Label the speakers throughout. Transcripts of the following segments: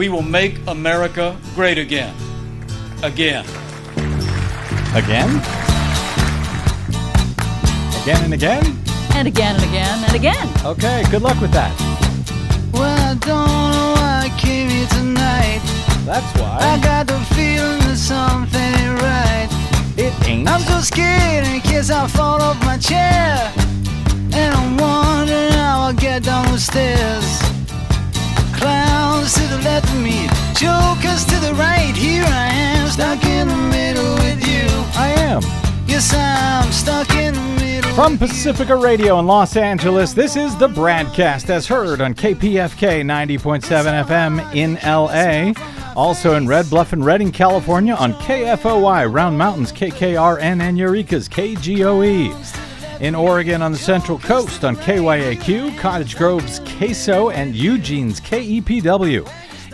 Speaker 1: We will make America great again. Again.
Speaker 2: Again? Again and again?
Speaker 3: And again and again and again.
Speaker 2: Okay, good luck with that.
Speaker 4: Well, I don't know why I came here tonight.
Speaker 2: That's why.
Speaker 4: I got the feeling that something ain't right.
Speaker 2: It ain't.
Speaker 4: I'm so scared in case I fall off my chair. And I'm wondering how I'll get down the stairs. Clowns to the left of me, jokers to the right. Here I am, stuck in the middle with you.
Speaker 2: I am.
Speaker 4: Yes, I'm stuck in the middle.
Speaker 2: From Pacifica Radio in Los Angeles, this is the BradCast as heard on KPFK 90.7 FM in LA. Also in Red Bluff and Redding, California on KFOI, Round Mountains, KKRN, and Eureka's KGOE. In Oregon on the Central Coast on KYAQ, Cottage Grove's KSO, and Eugene's KEPW.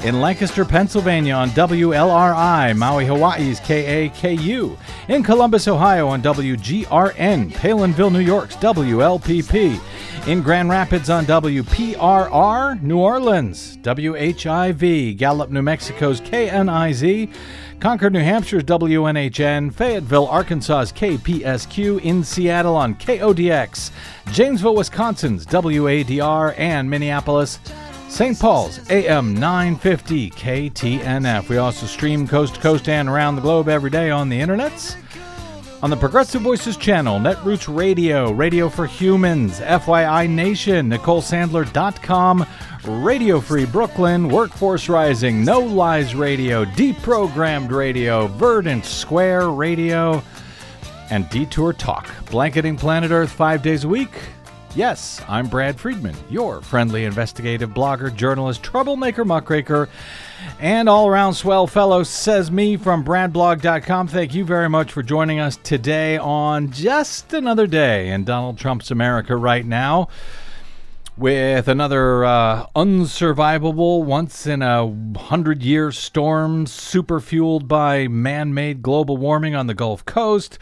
Speaker 2: In Lancaster, Pennsylvania on WLRI, Maui, Hawaii's KAKU. In Columbus, Ohio on WGRN, Palenville, New York's WLPP. In Grand Rapids on WPRR, New Orleans, WHIV, Gallup, New Mexico's KNIZ. Concord, New Hampshire's WNHN, Fayetteville, Arkansas's KPSQ, in Seattle on KODX, Janesville, Wisconsin's WADR, and Minneapolis, St. Paul's AM 950 KTNF. We also stream coast to coast and around the globe every day on the internets. On the Progressive Voices channel, Netroots Radio, Radio for Humans, FYI Nation, NicoleSandler.com, Radio Free Brooklyn, Workforce Rising, No Lies Radio, Deprogrammed Radio, Verdant Square Radio, and Detour Talk, blanketing planet Earth five days a week. Yes, I'm Brad Friedman, your friendly investigative blogger, journalist, troublemaker, muckraker, and all around swell fellow, says me from BradBlog.com. Thank you very much for joining us today on just another day in Donald Trump's America right now with another uh, unsurvivable, once in a hundred year storm, super fueled by man made global warming on the Gulf Coast.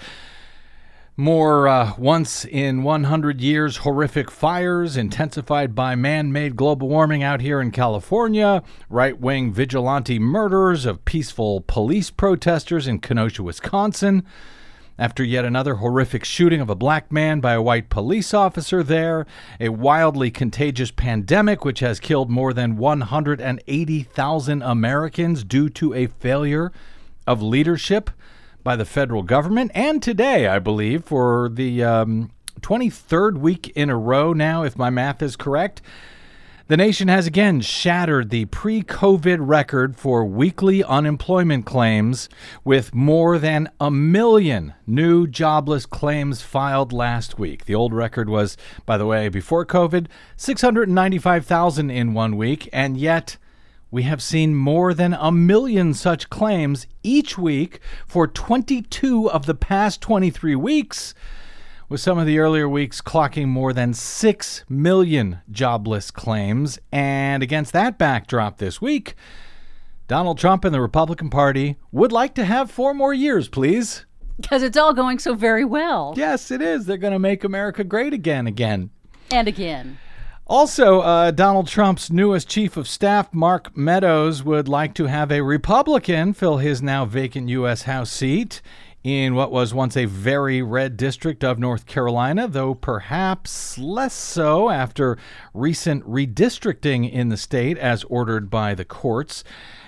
Speaker 2: More uh, once in 100 years horrific fires intensified by man made global warming out here in California. Right wing vigilante murders of peaceful police protesters in Kenosha, Wisconsin. After yet another horrific shooting of a black man by a white police officer there, a wildly contagious pandemic which has killed more than 180,000 Americans due to a failure of leadership by the federal government. And today, I believe, for the um, 23rd week in a row now, if my math is correct, the nation has again shattered the pre COVID record for weekly unemployment claims, with more than a million new jobless claims filed last week. The old record was, by the way, before COVID, 695,000 in one week, and yet we have seen more than a million such claims each week for 22 of the past 23 weeks with some of the earlier weeks clocking more than 6 million jobless claims. And against that backdrop this week, Donald Trump and the Republican Party would like to have four more years, please.
Speaker 3: Because it's all going so very well.
Speaker 2: Yes, it is. They're going to make America great again, again.
Speaker 3: And again.
Speaker 2: Also, uh, Donald Trump's newest chief of staff, Mark Meadows, would like to have a Republican fill his now vacant U.S. House seat in what was once a very red district of North Carolina, though perhaps less so after recent redistricting in the state as ordered by the courts.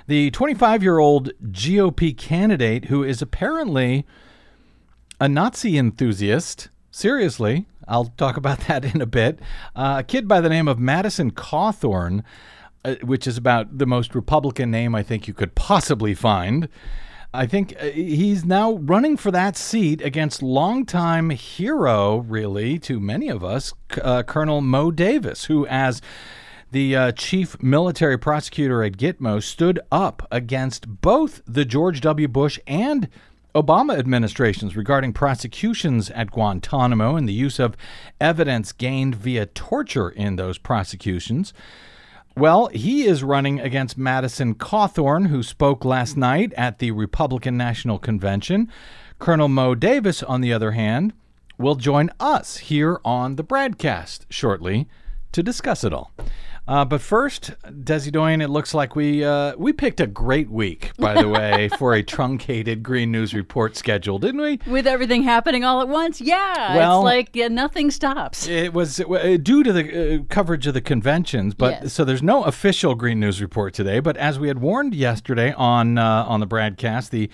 Speaker 2: The 25 year old GOP candidate, who is apparently a Nazi enthusiast, seriously, I'll talk about that in a bit, uh, a kid by the name of Madison Cawthorn, uh, which is about the most Republican name I think you could possibly find. I think uh, he's now running for that seat against longtime hero, really, to many of us, uh, Colonel Moe Davis, who, as the uh, chief military prosecutor at Gitmo, stood up against both the George W. Bush and Obama administrations regarding prosecutions at Guantanamo and the use of evidence gained via torture in those prosecutions. Well, he is running against Madison Cawthorn, who spoke last night at the Republican National Convention. Colonel Moe Davis, on the other hand, will join us here on the BradCast shortly to discuss it all. Uh, but first, Desi Doyen, it looks like we uh, we picked a great week, by the way, for a truncated Green News Report schedule, didn't we?
Speaker 3: With everything happening all at once, yeah,
Speaker 2: Well-
Speaker 3: it's like yeah, nothing stops.
Speaker 2: It was uh, due to the uh, coverage of the conventions, but
Speaker 3: Yes.
Speaker 2: so there's no official Green News Report today. But as we had warned yesterday on uh, on the BradCast, the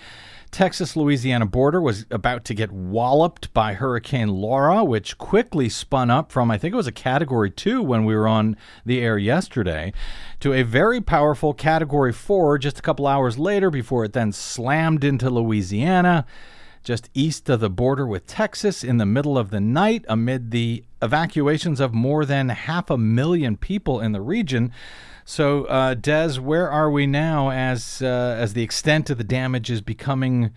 Speaker 2: Texas Louisiana border was about to get walloped by Hurricane Laura, which quickly spun up from I think it was a Category Two when we were on the air yesterday, to a very powerful Category Four just a couple hours later before it then slammed into Louisiana just east of the border with Texas in the middle of the night amid the evacuations of more than half a million people in the region. So, uh, Des, where are we now as uh, as the extent of the damage is becoming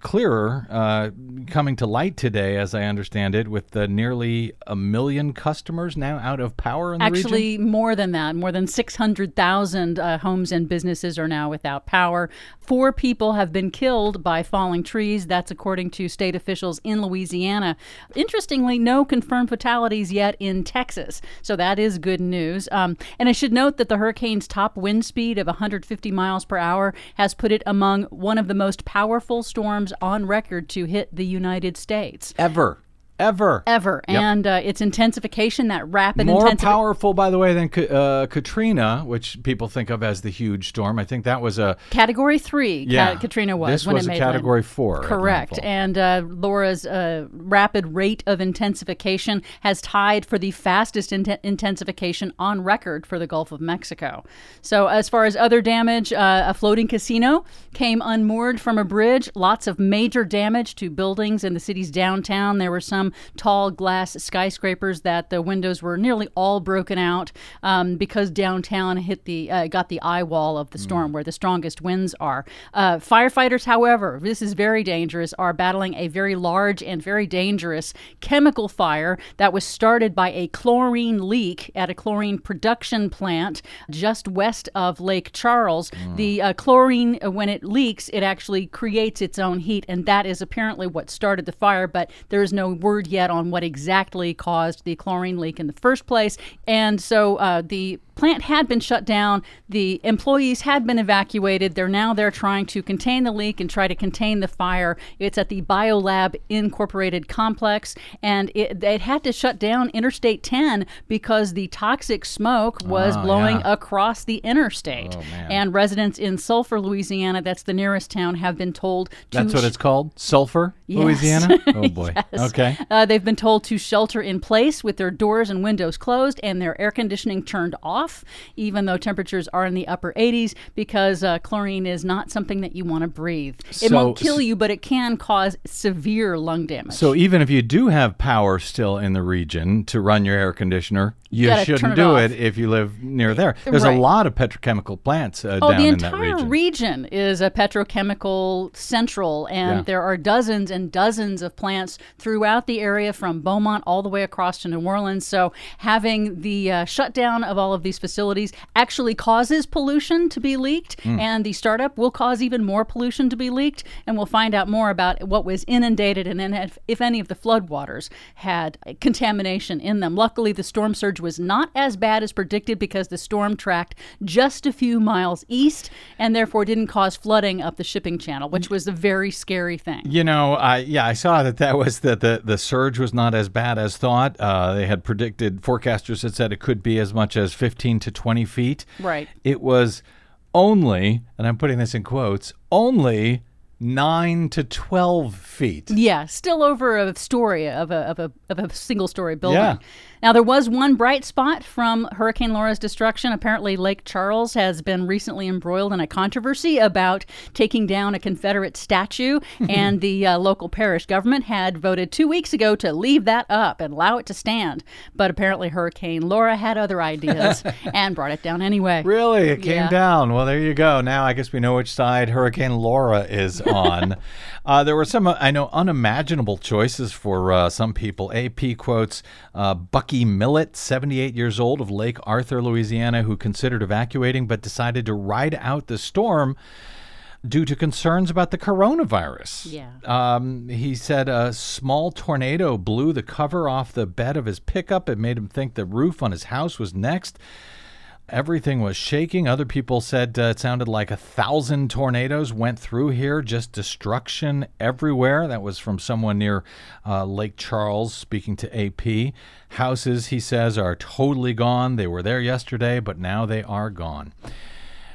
Speaker 2: clearer, uh, coming to light today, as I understand it, with uh, nearly a million customers now out of power in the region?
Speaker 3: Actually, more than that. More than 600,000 uh, homes and businesses are now without power. Four people have been killed by falling trees. That's according to state officials in Louisiana. Interestingly, no confirmed fatalities yet in Texas. So that is good news. Um, and I should note that the hurricane's top wind speed of 150 miles per hour has put it among one of the most powerful storms on record to hit the United States.
Speaker 2: ever, ever.
Speaker 3: Ever.
Speaker 2: Yep.
Speaker 3: And uh, its intensification, that rapid
Speaker 2: more powerful, by the way, than uh, Katrina, which people think of as the huge storm. I think that was a
Speaker 3: Category three,
Speaker 2: Yeah.
Speaker 3: Katrina was
Speaker 2: This
Speaker 3: when
Speaker 2: was
Speaker 3: it
Speaker 2: a
Speaker 3: made
Speaker 2: Category
Speaker 3: land.
Speaker 2: four
Speaker 3: Correct, and uh, Laura's uh, rapid rate of intensification has tied for the fastest in- intensification on record for the Gulf of Mexico. So, as far as other damage, uh, a floating casino came unmoored from a bridge. Lots of major damage to buildings in the city's downtown. There were some tall glass skyscrapers that the windows were nearly all broken out um, because downtown hit the uh, got the eye wall of the storm where the strongest winds are. Uh, firefighters, however, this is very dangerous, are battling a very large and very dangerous chemical fire that was started by a chlorine leak at a chlorine production plant just west of Lake Charles. The uh, chlorine, uh, when it leaks, it actually creates its own heat, and that is apparently what started the fire. But there is no word yet on what exactly caused the chlorine leak in the first place. And so uh, the plant had been shut down. The employees had been evacuated. They're now there trying to contain the leak and try to contain the fire. It's at the Biolab Incorporated complex, and it, it had to shut down Interstate 10 because the toxic smoke was
Speaker 2: Ah,
Speaker 3: blowing
Speaker 2: yeah.
Speaker 3: across the interstate.
Speaker 2: Oh.
Speaker 3: And residents in Sulphur, Louisiana, that's the nearest town, have been told to
Speaker 2: That's what it's called? Sulphur,
Speaker 3: Yes.
Speaker 2: Louisiana? Oh, boy.
Speaker 3: Yes.
Speaker 2: Okay.
Speaker 3: Uh, they've been told to shelter in place with their doors and windows closed and their air conditioning turned off, even though temperatures are in the upper 80s, because uh, chlorine is not something that you want to breathe. It
Speaker 2: So-
Speaker 3: won't kill you, but it can cause severe lung damage.
Speaker 2: So even if you do have power still in the region to run your air conditioner, you shouldn't
Speaker 3: it
Speaker 2: do
Speaker 3: off.
Speaker 2: it if you live near there. There's
Speaker 3: Right.
Speaker 2: a lot of petrochemical plants uh,
Speaker 3: Oh,
Speaker 2: down
Speaker 3: the
Speaker 2: in that
Speaker 3: entire
Speaker 2: region.
Speaker 3: region is a petrochemical central, and
Speaker 2: Yeah.
Speaker 3: there are dozens and dozens of plants throughout the area from Beaumont all the way across to New Orleans. So, having the uh, shutdown of all of these facilities actually causes pollution to be leaked,
Speaker 2: Hmm.
Speaker 3: and the startup will cause even more pollution to be leaked. And we'll find out more about what was inundated and then if, if any of the floodwaters had contamination in them. Luckily, the storm surge was not as bad as predicted because the storm tracked just a few miles east and therefore didn't cause flooding up the shipping channel, which was a very scary thing.
Speaker 2: You know, I yeah, I saw that that was that the the surge was not as bad as thought. Uh, they had predicted forecasters had said it could be as much as 15 to 20 feet.
Speaker 3: Right.
Speaker 2: It was only, and I'm putting this in quotes, only nine to 12 feet.
Speaker 3: Yeah, still over a story of a, of a, of a single story building.
Speaker 2: Yeah.
Speaker 3: Now, there was one bright spot from Hurricane Laura's destruction. Apparently, Lake Charles has been recently embroiled in a controversy about taking down a Confederate statue, and the uh, local parish government had voted two weeks ago to leave that up and allow it to stand. But apparently, Hurricane Laura had other ideas and brought it down anyway.
Speaker 2: Really? It came
Speaker 3: Yeah.
Speaker 2: down. Well, there you go. Now I guess we know which side Hurricane Laura is on. uh, there were some, I know, unimaginable choices for uh, some people. AP quotes uh, Bucky Millett, 78 years old, of Lake Arthur, Louisiana, who considered evacuating but decided to ride out the storm due to concerns about the coronavirus.
Speaker 3: Yeah.
Speaker 2: Um, he said a small tornado blew the cover off the bed of his pickup. It made him think the roof on his house was next. Everything was shaking. Other people said uh, it sounded like a thousand tornadoes went through here, just destruction everywhere. That was from someone near uh, Lake Charles speaking to AP. Houses, he says, are totally gone. They were there yesterday, but now they are gone.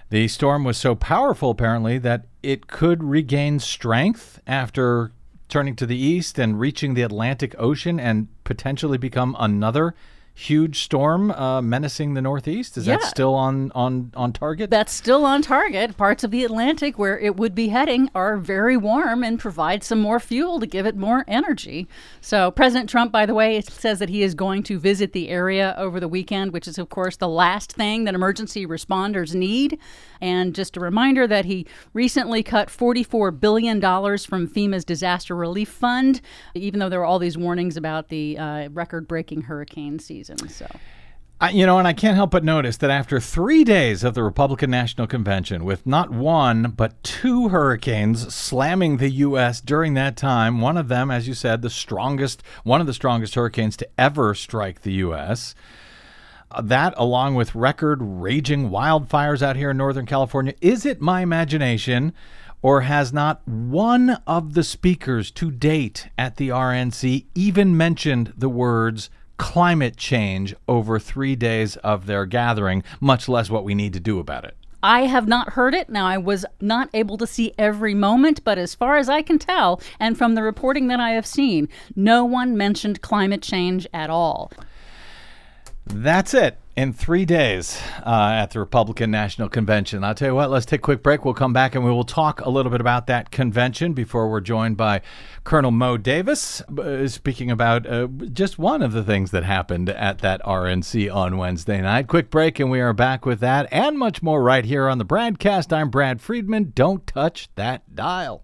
Speaker 2: The storm was so powerful, apparently, that it could regain strength after turning to the east and reaching the Atlantic Ocean and potentially become another huge storm uh, menacing the Northeast. Is that still on on on target?
Speaker 3: That's still on target. Parts of the Atlantic where it would be heading are very warm and provide some more fuel to give it more energy. So, President Trump, by the way, says that he is going to visit the area over the weekend, which is, of course, the last thing that emergency responders need. And just a reminder that he recently cut $44 billion from FEMA's disaster relief fund, even though there were all these warnings about the uh, record breaking hurricane season. So.
Speaker 2: I, you know, and I can't help but notice that after three days of the Republican National Convention, with not one but two hurricanes slamming the U.S. during that time, one of them, as you said, the strongest, one of the strongest hurricanes to ever strike the U.S. Uh, that, along with record raging wildfires out here in Northern California, is it my imagination? Or has not one of the speakers to date at the RNC even mentioned the words climate change over three days of their gathering, much less what we need to do about it?
Speaker 3: I have not heard it. Now, I was not able to see every moment, but as far as I can tell, and from the reporting that I have seen, no one mentioned climate change at all.
Speaker 2: That's it in three days uh, at the Republican National Convention. I'll tell you what, let's take a quick break. We'll come back and we will talk a little bit about that convention before we're joined by Colonel Moe Davis, uh, speaking about uh, just one of the things that happened at that RNC on Wednesday night. Quick break, and we are back with that and much more right here on the BradCast. I'm Brad Friedman. Don't touch that dial.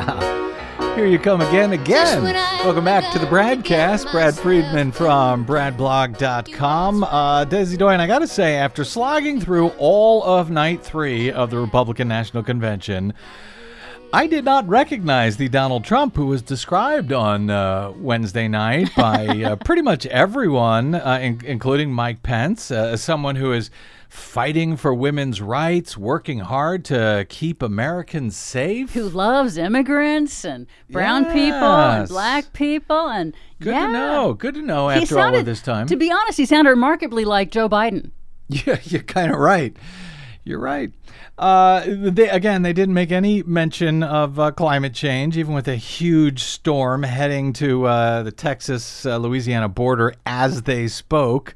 Speaker 2: Yeah. Here you come again, again. Welcome back to the Bradcast. Brad Friedman from BradBlog.com. Uh, Desi Doyen, I got to say, after slogging through all of night three of the Republican National Convention, I did not recognize the Donald Trump who was described on uh, Wednesday night by uh, pretty much everyone, uh, in- including Mike Pence, uh, as someone who is fighting for women's rights, working hard to keep Americans safe.
Speaker 3: Who loves immigrants and brown people and black people and
Speaker 2: Good
Speaker 3: yeah.
Speaker 2: to know. Good to know after all of this time.
Speaker 3: To be honest, he sounded remarkably like Joe Biden.
Speaker 2: Yeah, you're kind of right. You're right. Uh, they, again, they didn't make any mention of uh, climate change, even with a huge storm heading to uh, the Texas uh, Louisiana border as they spoke.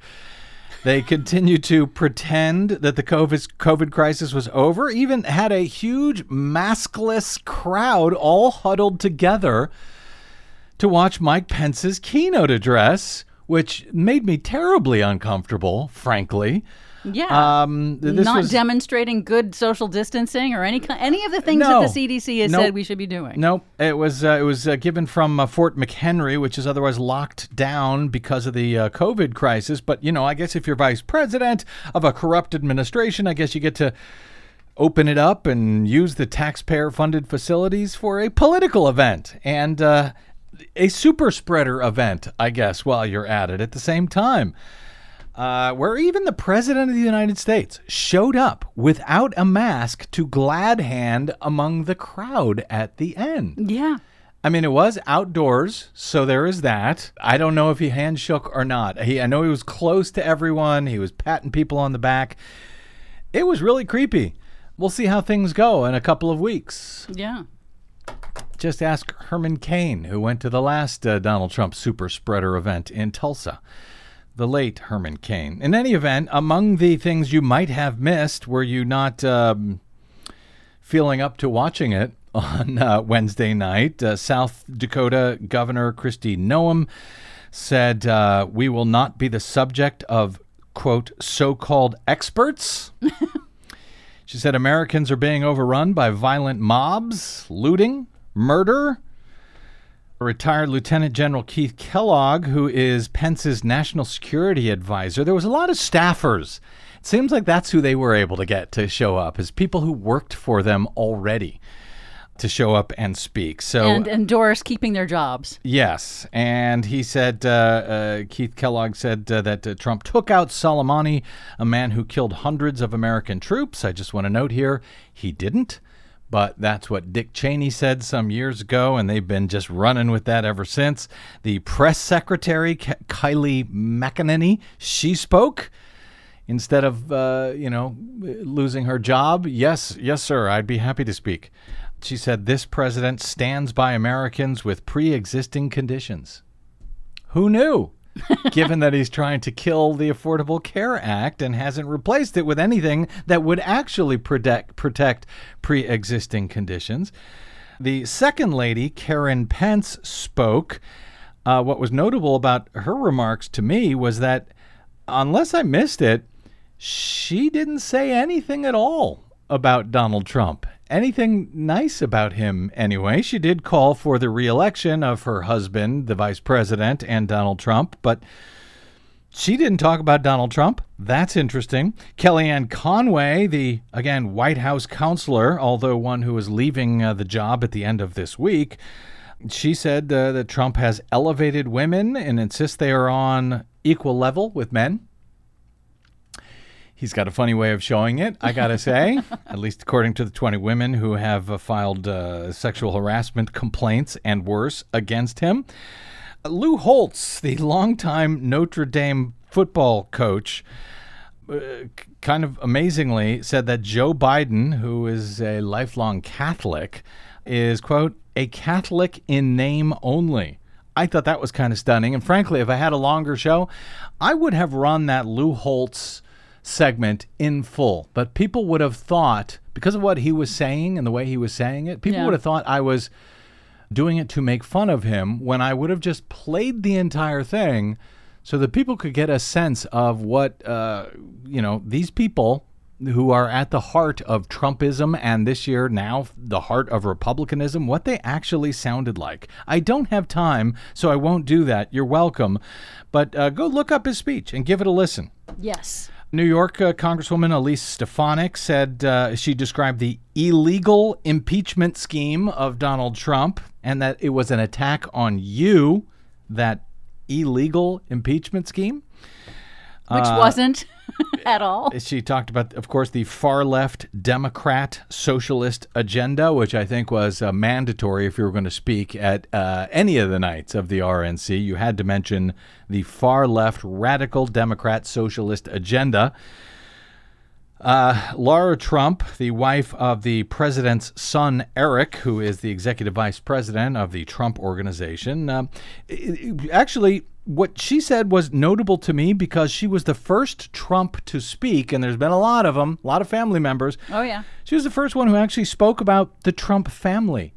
Speaker 2: They continued to pretend that the COVID, COVID crisis was over, even had a huge maskless crowd all huddled together to watch Mike Pence's keynote address, which made me terribly uncomfortable, frankly.
Speaker 3: Yeah.
Speaker 2: Um, this
Speaker 3: Not
Speaker 2: was,
Speaker 3: demonstrating good social distancing or any any of the things
Speaker 2: No.
Speaker 3: that the CDC has
Speaker 2: Nope.
Speaker 3: said we should be doing.
Speaker 2: Nope, it was uh, it was uh, given from uh, Fort McHenry, which is otherwise locked down because of the uh, COVID crisis. But you know, I guess if you're vice president of a corrupt administration, I guess you get to open it up and use the taxpayer-funded facilities for a political event and uh, a super spreader event, I guess. While you're at it, at the same time. Uh, where even the president of the United States showed up without a mask to glad hand among the crowd at the end.
Speaker 3: Yeah.
Speaker 2: I mean, it was outdoors, so there is that. I don't know if he hand shook or not. He, I know he was close to everyone. He was patting people on the back. It was really creepy. We'll see how things go in a couple of weeks.
Speaker 3: Yeah.
Speaker 2: Just ask Herman Cain, who went to the last uh, Donald Trump super spreader event in Tulsa. The late Herman Cain. In any event, among the things you might have missed, were you not um, feeling up to watching it, on uh, Wednesday night. Uh, South Dakota Governor Kristi Noem said, uh, We will not be the subject of, quote, so called experts. she said, Americans are being overrun by violent mobs, looting, murder. Retired Lieutenant General Keith Kellogg, who is Pence's national security advisor, there was a lot of staffers. It seems like that's who they were able to get to show up, as people who worked for them already to show up and speak. So
Speaker 3: and endorse keeping their jobs.
Speaker 2: Yes, and he said, uh, uh, Keith Kellogg said uh, that uh, Trump took out Soleimani, a man who killed hundreds of American troops. I just want to note here, he didn't. But that's what Dick Cheney said some years ago, and they've been just running with that ever since. The press secretary, Kayleigh McEnany, she spoke instead of, uh, you know, losing her job. Yes, yes, sir, I'd be happy to speak. She said, This president stands by Americans with pre existing conditions. Who knew? Given that he's trying to kill the Affordable Care Act and hasn't replaced it with anything that would actually protect, protect pre existing conditions. The second lady, Karen Pence, spoke. Uh, what was notable about her remarks to me was that, unless I missed it, she didn't say anything at all about Donald Trump anything nice about him anyway. She did call for the reelection of her husband, the vice president, and Donald Trump, but she didn't talk about Donald Trump. That's interesting. Kellyanne Conway, the, again, White House counselor, although one who is leaving uh, the job at the end of this week, she said uh, that Trump has elevated women and insists they are on equal level with men. He's got a funny way of showing it, I gotta say, at least according to the 20 women who have uh, filed uh, sexual harassment complaints and worse against him. Lou Holtz, the longtime Notre Dame football coach, uh, kind of amazingly said that Joe Biden, who is a lifelong Catholic, is, quote, a Catholic in name only. I thought that was kind of stunning. And frankly, if I had a longer show, I would have run that Lou Holtz segment in full. But people would have thought, because of what he was saying and the way he was saying it, people
Speaker 3: Yeah.
Speaker 2: would have thought I was doing it to make fun of him when I would have just played the entire thing so that people could get a sense of what, uh, you know, these people who are at the heart of Trumpism and this year now the heart of Republicanism, what they actually sounded like. I don't have time, so I won't do that. You're welcome. But uh, go look up his speech and give it a listen.
Speaker 3: Yes.
Speaker 2: New York uh, Congresswoman Elise Stefanik said uh, she described the illegal impeachment scheme of Donald Trump and that it was an attack on you, that illegal impeachment scheme.
Speaker 3: Which
Speaker 2: Uh,
Speaker 3: wasn't at all.
Speaker 2: She talked about, of course, the far left Democrat socialist agenda, which I think was uh, mandatory if you were going to speak at uh, any of the nights of the RNC. You had to mention the far left radical Democrat socialist agenda. Uh, Laura Trump, the wife of the president's son, Eric, who is the executive vice president of the Trump organization, uh, actually, what she said was notable to me because she was the first Trump to speak, and there's been a lot of them, a lot of family members.
Speaker 3: Oh, yeah.
Speaker 2: She was the first one who actually spoke about the Trump family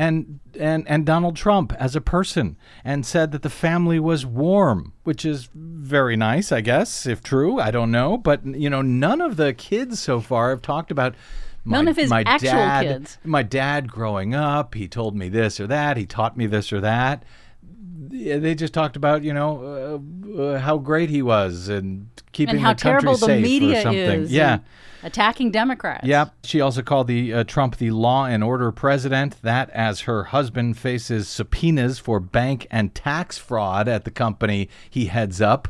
Speaker 2: and and and Donald Trump as a person and said that the family was warm, which is very nice, I guess, if true. I don't know, but you know, none of the kids so far have talked about my,
Speaker 3: None of his
Speaker 2: my
Speaker 3: actual
Speaker 2: dad,
Speaker 3: kids.
Speaker 2: My dad growing up, he told me this or that, he taught me this or that. Yeah, They just talked about, you know, uh, uh, how great he was and keeping
Speaker 3: And how
Speaker 2: the country
Speaker 3: terrible the
Speaker 2: safe or
Speaker 3: media
Speaker 2: something.
Speaker 3: is.
Speaker 2: Yeah.
Speaker 3: Attacking Democrats.
Speaker 2: Yep. She also called the uh, Trump the law and order president. That as her husband faces subpoenas for bank and tax fraud at the company he heads up,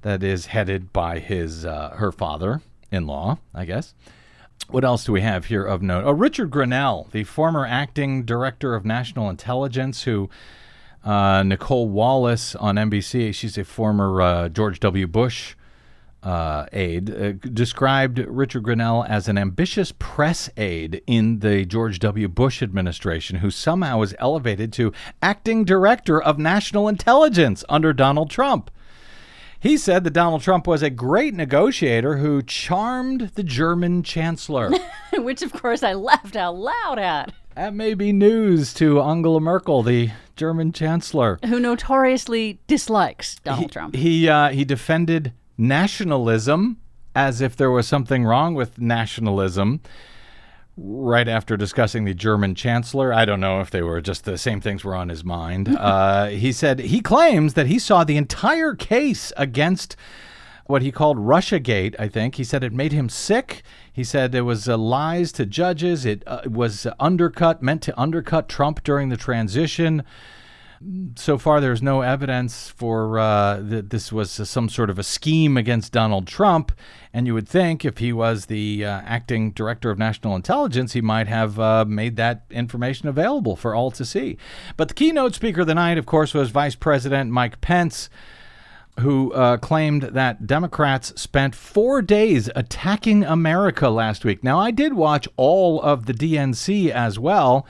Speaker 2: that is headed by his uh, her father-in-law, I guess. What else do we have here of note? Oh, Richard Grenell, the former acting director of national intelligence, who uh, Nicolle Wallace on NBC. She's a former uh, George W. Bush uh, aide, uh, described Richard Grenell as an ambitious press aide in the George W. Bush administration who somehow was elevated to acting director of national intelligence under Donald Trump. He said that Donald Trump was a great negotiator who charmed the German chancellor.
Speaker 3: Which, of course, I laughed out loud at.
Speaker 2: That may be news to Angela Merkel, the German chancellor.
Speaker 3: Who notoriously dislikes Donald
Speaker 2: he,
Speaker 3: Trump.
Speaker 2: He uh, he defended nationalism as if there was something wrong with nationalism. Right after discussing the German chancellor, I don't know if they were just the same things were on his mind. uh, he said he claims that he saw the entire case against what he called Russiagate, I think. He said it made him sick. He said it was uh, lies to judges. It uh, was undercut, meant to undercut Trump during the transition. So far, there's no evidence for uh, that this was some sort of a scheme against Donald Trump. And you would think if he was the uh, acting director of national intelligence, he might have uh, made that information available for all to see. But the keynote speaker of the night, of course, was Vice President Mike Pence who uh, claimed that Democrats spent four days attacking America last week. Now, I did watch all of the DNC as well.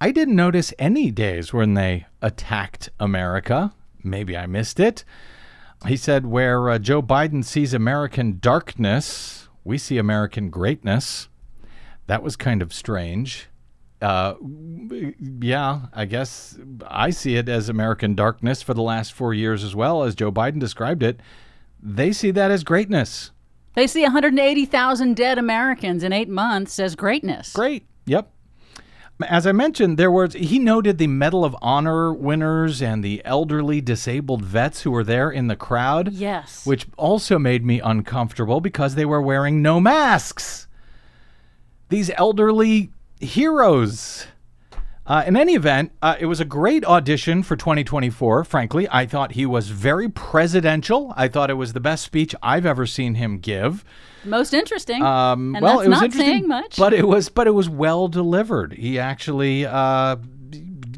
Speaker 2: I didn't notice any days when they attacked America. Maybe I missed it. He said, where uh, Joe Biden sees American darkness, we see American greatness. That was kind of strange. Uh, yeah, I guess I see it as American darkness for the last four years as well, as Joe Biden described it. They see that as greatness.
Speaker 3: They see 180,000 dead Americans in eight months as greatness.
Speaker 2: Great. Yep. As I mentioned, there was he noted the Medal of Honor winners and the elderly disabled vets who were there in the crowd.
Speaker 3: Yes.
Speaker 2: Which also made me uncomfortable because they were wearing no masks. These elderly heroes. Uh, in any event, uh, it was a great audition for 2024. Frankly, I thought he was very presidential. I thought it was the best speech I've ever seen him give.
Speaker 3: Most interesting.
Speaker 2: Um,
Speaker 3: and
Speaker 2: well,
Speaker 3: that's
Speaker 2: it was
Speaker 3: not
Speaker 2: interesting,
Speaker 3: saying much.
Speaker 2: but it was but it was well delivered. He actually uh,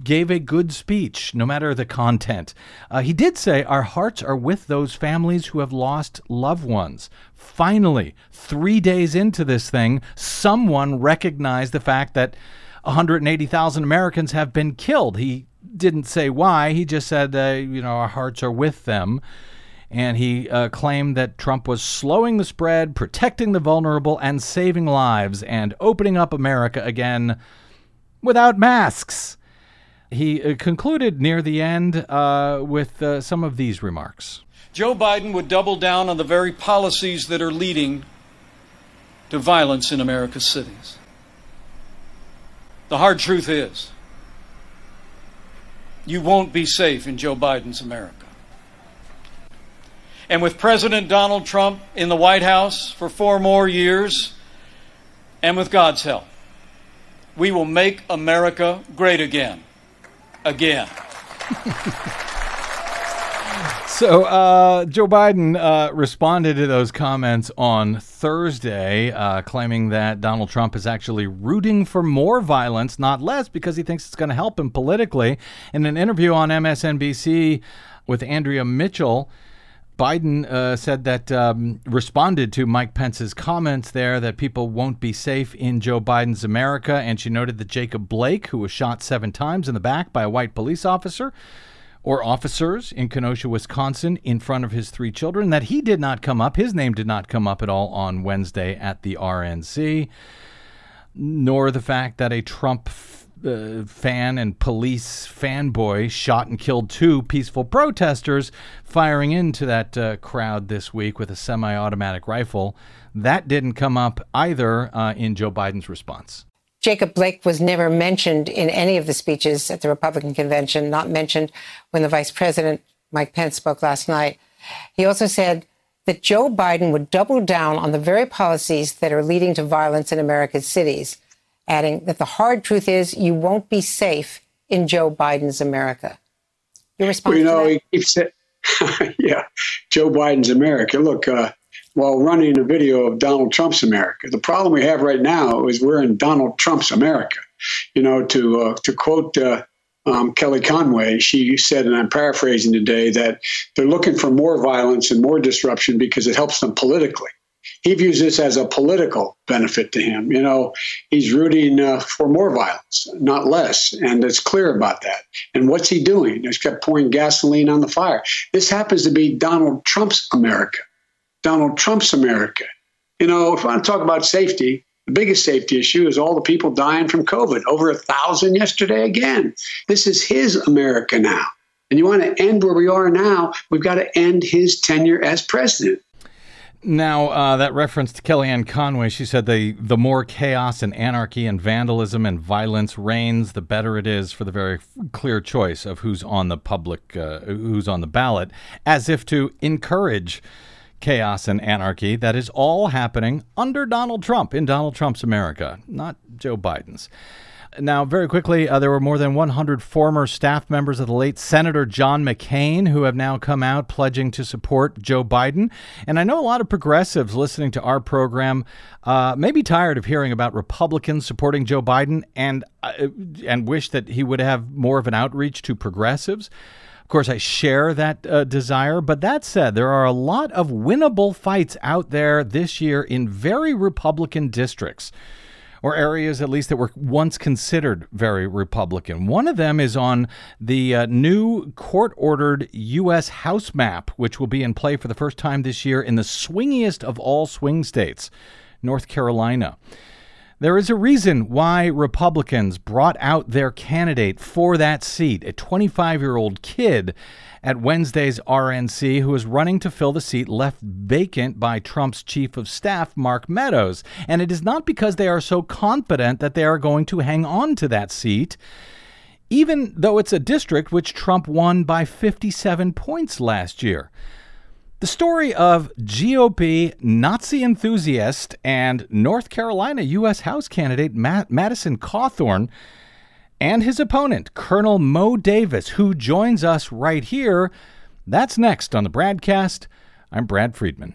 Speaker 2: gave a good speech, no matter the content. Uh, he did say, "Our hearts are with those families who have lost loved ones." Finally, three days into this thing, someone recognized the fact that 180,000 Americans have been killed. He didn't say why. He just said, uh, "You know, our hearts are with them." and he uh, claimed that Trump was slowing the spread, protecting the vulnerable, and saving lives, and opening up America again without masks. He uh, concluded near the end uh, with uh, some of these remarks.
Speaker 1: Joe Biden would double down on the very policies that are leading to violence in America's cities. The hard truth is, you won't be safe in Joe Biden's America. And with President Donald Trump in the White House for four more years, and with God's help, we will make America great again. Again.
Speaker 2: So, uh, Joe Biden uh, responded to those comments on Thursday, uh, claiming that Donald Trump is actually rooting for more violence, not less, because he thinks it's going to help him politically. In an interview on MSNBC with Andrea Mitchell, Biden uh, said that um, responded to Mike Pence's comments there that people won't be safe in Joe Biden's America. And she noted that Jacob Blake, who was shot seven times in the back by a white police officer or officers in Kenosha, Wisconsin, in front of his three children, that he did not come up. His name did not come up at all on Wednesday at the RNC, nor the fact that a Trump uh, fan and police fanboy shot and killed two peaceful protesters firing into that uh, crowd this week with a semi automatic rifle. That didn't come up either uh, in Joe Biden's response.
Speaker 5: Jacob Blake was never mentioned in any of the speeches at the Republican convention, not mentioned when the vice president, Mike Pence, spoke last night. He also said that Joe Biden would double down on the very policies that are leading to violence in America's cities adding that the hard truth is you won't be safe in Joe Biden's America. Your response?
Speaker 6: Well, you know, he keeps it. yeah, Joe Biden's America. Look, uh, while running a video of Donald Trump's America, the problem we have right now is we're in Donald Trump's America. You know, to uh, to quote. Uh, um, Kelly Conway, she said, and I'm paraphrasing today, that they're looking for more violence and more disruption because it helps them politically he views this as a political benefit to him. You know, he's rooting uh, for more violence, not less, and it's clear about that. And what's he doing? He's kept pouring gasoline on the fire. This happens to be Donald Trump's America. Donald Trump's America. You know, if I talk about safety, The biggest safety issue is all the people dying from COVID. Over a thousand yesterday again. This is his America now. And you want to end where we are now, we've got to end his tenure as president.
Speaker 2: Now, uh, that reference to Kellyanne Conway, she said the, the more chaos and anarchy and vandalism and violence reigns, the better it is for the very clear choice of who's on the public, uh, who's on the ballot, as if to encourage chaos and anarchy that is all happening under Donald Trump, in Donald Trump's America, not Joe Biden's. Now, very quickly, uh, there were more than 100 former staff members of the late Senator John McCain who have now come out pledging to support Joe Biden. And I know a lot of progressives listening to our program uh, may be tired of hearing about Republicans supporting Joe Biden and uh, and wish that he would have more of an outreach to progressives. Of course, I share that uh, desire, but that said, there are a lot of winnable fights out there this year in very Republican districts or areas at least that were once considered very Republican. One of them is on the uh, new court ordered U.S. House map, which will be in play for the first time this year in the swingiest of all swing states, North Carolina. There is a reason why Republicans brought out their candidate for that seat, a 25 year old kid at Wednesday's RNC who is running to fill the seat left vacant by Trump's chief of staff, Mark Meadows. And it is not because they are so confident that they are going to hang on to that seat, even though it's a district which Trump won by 57 points last year. The story of GOP Nazi enthusiast and North Carolina U.S. House candidate Matt Madison Cawthorn and his opponent, Colonel Moe Davis, who joins us right here. That's next on the BradCast. I'm Brad Friedman.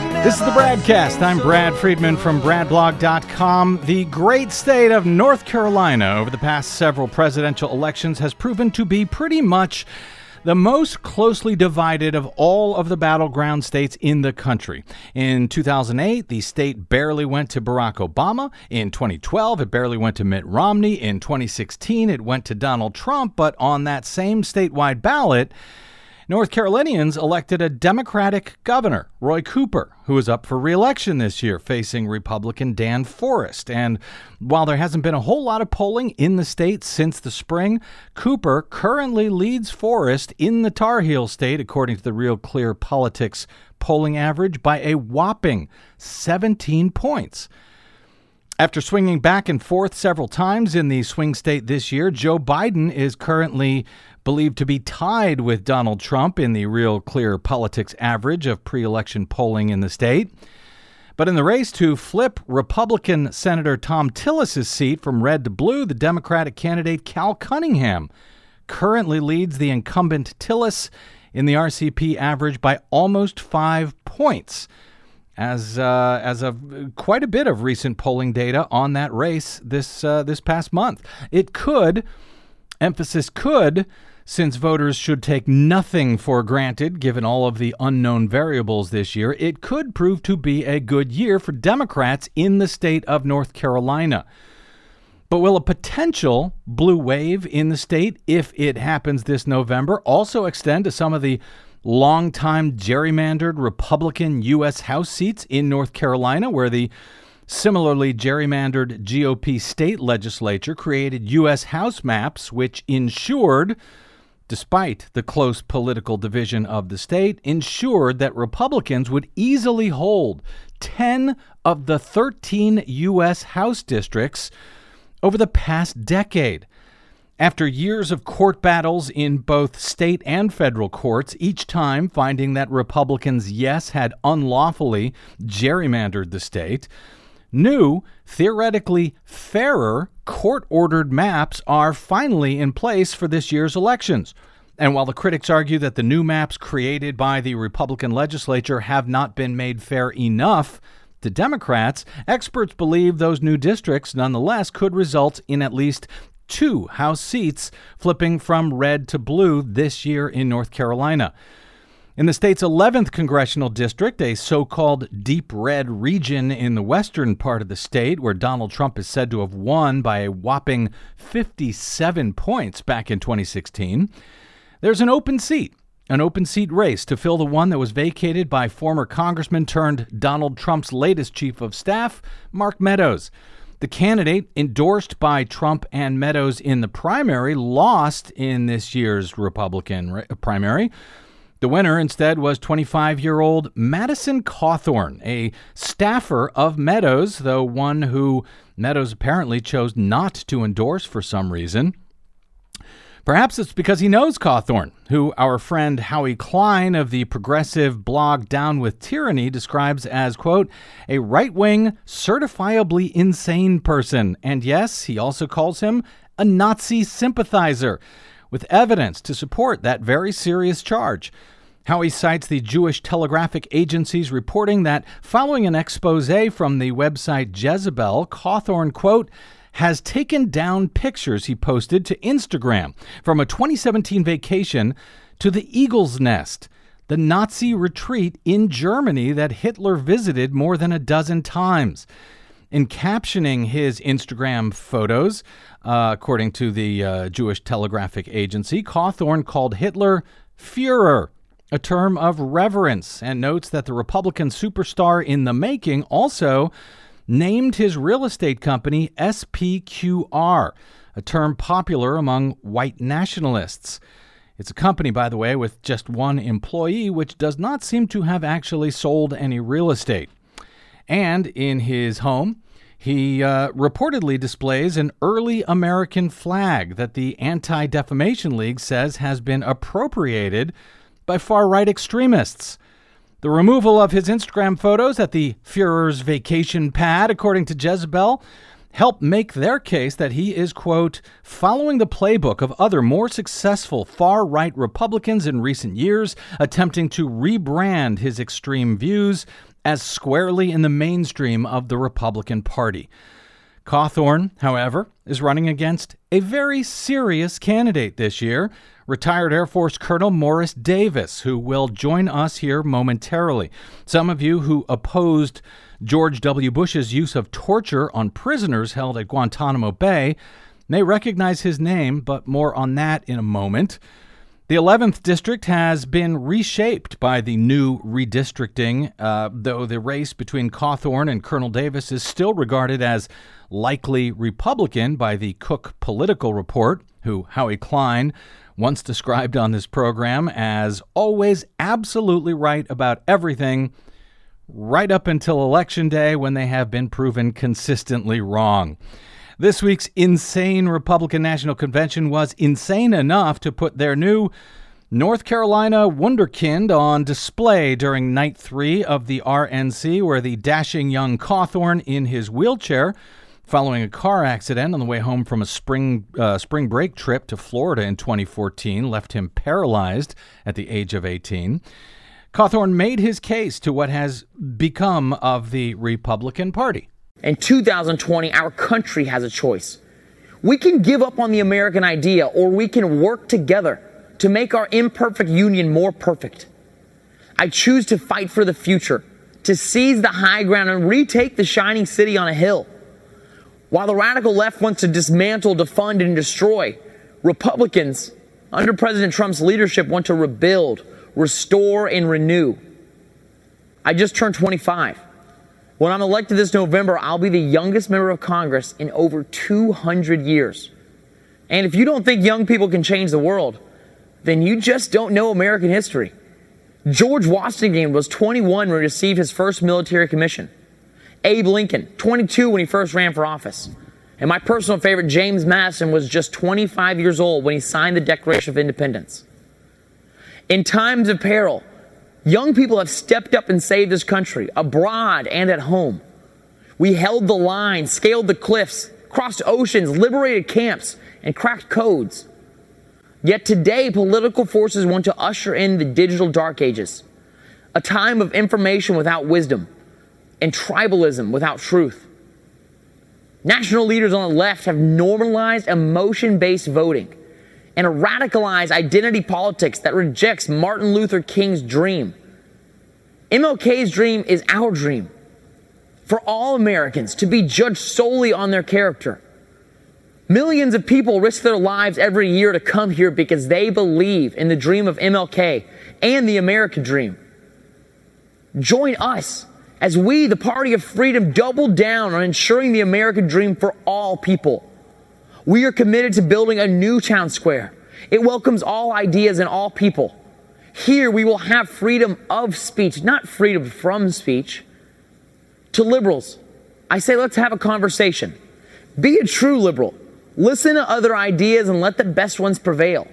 Speaker 2: This is the BradCast. I'm Brad Friedman from BradBlog.com. The great state of North Carolina over the past several presidential elections has proven to be pretty much the most closely divided of all of the battleground states in the country. In 2008, the state barely went to Barack Obama. In 2012, it barely went to Mitt Romney. In 2016, it went to Donald Trump. But on that same statewide ballot, North Carolinians elected a Democratic governor, Roy Cooper, who is up for reelection this year, facing Republican Dan Forest. And while there hasn't been a whole lot of polling in the state since the spring, Cooper currently leads Forest in the Tar Heel state, according to the Real Clear Politics polling average, by a whopping 17 points. After swinging back and forth several times in the swing state this year, Joe Biden is currently believed to be tied with Donald Trump in the real clear politics average of pre election polling in the state. But in the race to flip Republican Senator Thom Tillis's seat from red to blue, the Democratic candidate Cal Cunningham currently leads the incumbent Tillis in the RCP average by almost five points. As uh, as of quite a bit of recent polling data on that race this uh, this past month, it could emphasis could since voters should take nothing for granted given all of the unknown variables this year, it could prove to be a good year for Democrats in the state of North Carolina. But will a potential blue wave in the state, if it happens this November, also extend to some of the longtime gerrymandered Republican U.S. House seats in North Carolina, where the Similarly, gerrymandered GOP state legislature created U.S. House maps which ensured despite the close political division of the state, ensured that Republicans would easily hold 10 of the 13 U.S. House districts over the past decade. After years of court battles in both state and federal courts, each time finding that Republicans, yes, had unlawfully gerrymandered the state, new, theoretically fairer court ordered maps are finally in place for this year's elections. And while the critics argue that the new maps created by the Republican legislature have not been made fair enough to Democrats, experts believe those new districts nonetheless could result in at least two House seats flipping from red to blue this year in North Carolina. In the state's 11th congressional district, a so called deep red region in the western part of the state, where Donald Trump is said to have won by a whopping 57 points back in 2016, there's an open seat, an open seat race to fill the one that was vacated by former Congressman turned Donald Trump's latest chief of staff, Mark Meadows. The candidate endorsed by Trump and Meadows in the primary lost in this year's Republican primary the winner instead was 25 year old Madison Cawthorn, a staffer of Meadows, though one who Meadows apparently chose not to endorse for some reason. Perhaps it's because he knows Cawthorn, who our friend Howie Klein of the progressive blog Down with Tyranny describes as, quote, a right wing, certifiably insane person. And yes, he also calls him a Nazi sympathizer with evidence to support that very serious charge. Howie cites the Jewish Telegraphic Agency's reporting that following an expose from the website Jezebel, Cawthorn, quote, has taken down pictures he posted to Instagram from a 2017 vacation to the Eagle's Nest, the Nazi retreat in Germany that Hitler visited more than a dozen times. In captioning his Instagram photos, uh, according to the uh, Jewish Telegraphic Agency, Cawthorn called Hitler Führer, a term of reverence, and notes that the Republican superstar in the making also named his real estate company SPQR, a term popular among white nationalists. It's a company, by the way, with just one employee, which does not seem to have actually sold any real estate. And in his home, he uh, reportedly displays an early American flag that the Anti Defamation League says has been appropriated by far right extremists. The removal of his Instagram photos at the Fuhrer's vacation pad, according to Jezebel, help make their case that he is, quote, following the playbook of other more successful far right Republicans in recent years, attempting to rebrand his extreme views as squarely in the mainstream of the Republican Party. Cawthorn, however, is running against a very serious candidate this year, retired Air Force Colonel Morris Davis, who will join us here momentarily. Some of you who opposed George W. Bush's use of torture on prisoners held at Guantanamo Bay may recognize his name, but more on that in a moment. The 11th district has been reshaped by the new redistricting, uh, though the race between Cawthorn and Colonel Davis is still regarded as likely Republican by the Cook Political Report, who Howie Klein once described on this program as always absolutely right about everything, right up until Election Day when they have been proven consistently wrong. This week's insane Republican National Convention was insane enough to put their new North Carolina Wunderkind on display during night three of the RNC, where the dashing young Cawthorn in his wheelchair, following a car accident on the way home from a spring uh, spring break trip to Florida in 2014, left him paralyzed at the age of 18. Cawthorn made his case to what has become of the Republican Party.
Speaker 7: In 2020, our country has a choice. We can give up on the American idea or we can work together to make our imperfect union more perfect. I choose to fight for the future, to seize the high ground and retake the shining city on a hill. While the radical left wants to dismantle, defund, and destroy, Republicans, under President Trump's leadership, want to rebuild, restore, and renew. I just turned 25. When I'm elected this November, I'll be the youngest member of Congress in over 200 years. And if you don't think young people can change the world, then you just don't know American history. George Washington was 21 when he received his first military commission. Abe Lincoln, 22 when he first ran for office. And my personal favorite, James Madison, was just 25 years old when he signed the Declaration of Independence. In times of peril, young people have stepped up and saved this country, abroad and at home. We held the line, scaled the cliffs, crossed oceans, liberated camps, and cracked codes. Yet today, political forces want to usher in the digital dark ages, a time of information without wisdom and tribalism without truth. National leaders on the left have normalized emotion based voting and a radicalized identity politics that rejects Martin Luther King's dream. MLK's dream is our dream for all Americans to be judged solely on their character. Millions of people risk their lives every year to come here because they believe in the dream of MLK and the American dream. Join us as we, the Party of Freedom, double down on ensuring the American dream for all people. We are committed to building a new town square. It welcomes all ideas and all people. Here we will have freedom of speech, not freedom from speech. To liberals, I say let's have a conversation. Be a true liberal. Listen to other ideas and let the best ones prevail.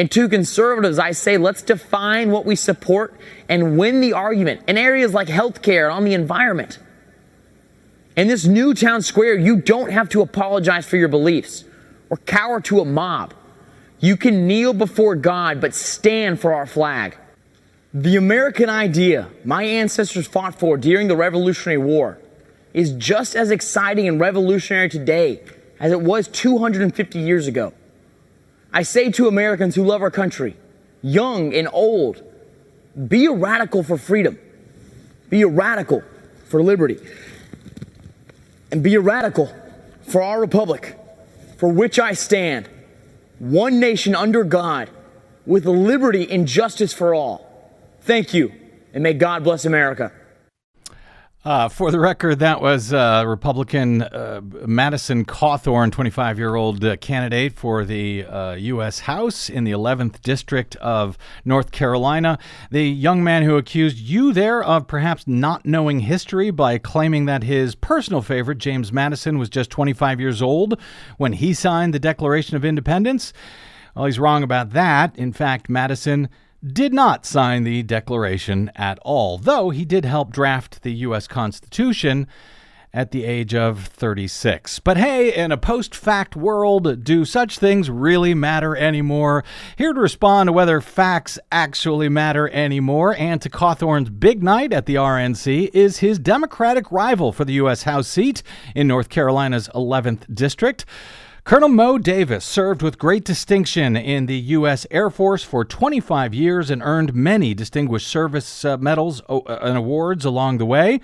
Speaker 7: And to conservatives, I say let's define what we support and win the argument in areas like healthcare and on the environment. In this new town square, you don't have to apologize for your beliefs or cower to a mob. You can kneel before God, but stand for our flag. The American idea my ancestors fought for during the Revolutionary War is just as exciting and revolutionary today as it was 250 years ago. I say to Americans who love our country, young and old, be a radical for freedom. Be a radical for liberty. And be a radical for our republic, for which I stand. One nation under God, with liberty and justice for all. Thank you, and may God bless America.
Speaker 2: Uh, for the record, that was uh, Republican uh, Madison Cawthorn, 25 year old uh, candidate for the U.S. Uh, House in the 11th District of North Carolina. The young man who accused you there of perhaps not knowing history by claiming that his personal favorite, James Madison, was just 25 years old when he signed the Declaration of Independence. Well, he's wrong about that. In fact, Madison did not sign the Declaration at all, though he did help draft the U.S. Constitution at the age of 36. But hey, in a post fact world, do such things really matter anymore? Here to respond to whether facts actually matter anymore and to Cawthorn's big night at the RNC is his Democratic rival for the U.S. House seat in North Carolina's 11th District. Colonel Moe Davis served with great distinction in the U.S. Air Force for 25 years and earned many distinguished service uh, medals uh, and awards along the way.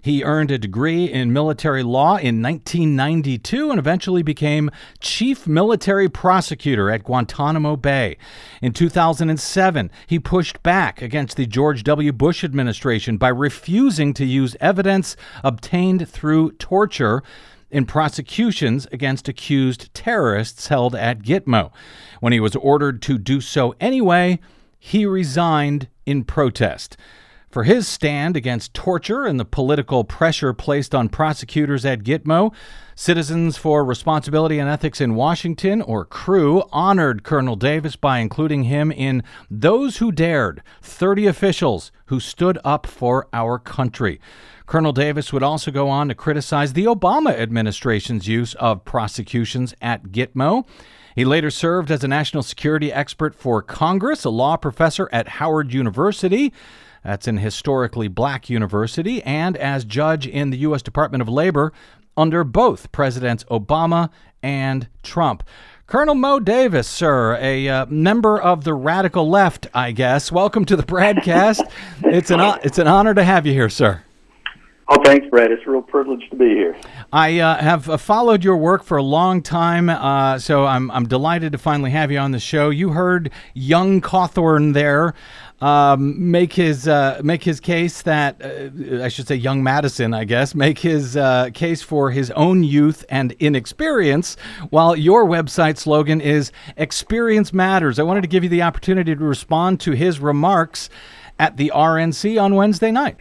Speaker 2: He earned a degree in military law in 1992 and eventually became chief military prosecutor at Guantanamo Bay. In 2007, he pushed back against the George W. Bush administration by refusing to use evidence obtained through torture in prosecutions against accused terrorists held at Gitmo. When he was ordered to do so anyway, he resigned in protest. For his stand against torture and the political pressure placed on prosecutors at Gitmo, Citizens for Responsibility and Ethics in Washington, or CREW, honored Colonel Davis by including him in Those Who Dared 30 officials who stood up for our country. Colonel Davis would also go on to criticize the Obama administration's use of prosecutions at Gitmo. He later served as a national security expert for Congress, a law professor at Howard University. That's an historically black university, and as judge in the U.S. Department of Labor under both Presidents Obama and Trump. Colonel Moe Davis, sir, a uh, member of the radical left, I guess. Welcome to the broadcast. it's an it's an honor to have you here, sir.
Speaker 8: Oh, thanks, Brad. It's a real privilege to be here.
Speaker 2: I uh, have uh, followed your work for a long time, uh, so I'm, I'm delighted to finally have you on the show. You heard young Cawthorn there um, make his uh, make his case that uh, I should say young Madison, I guess, make his case for his own youth and inexperience, while your website slogan is "Experience Matters." I wanted to give you the opportunity to respond to his remarks at the RNC on Wednesday night.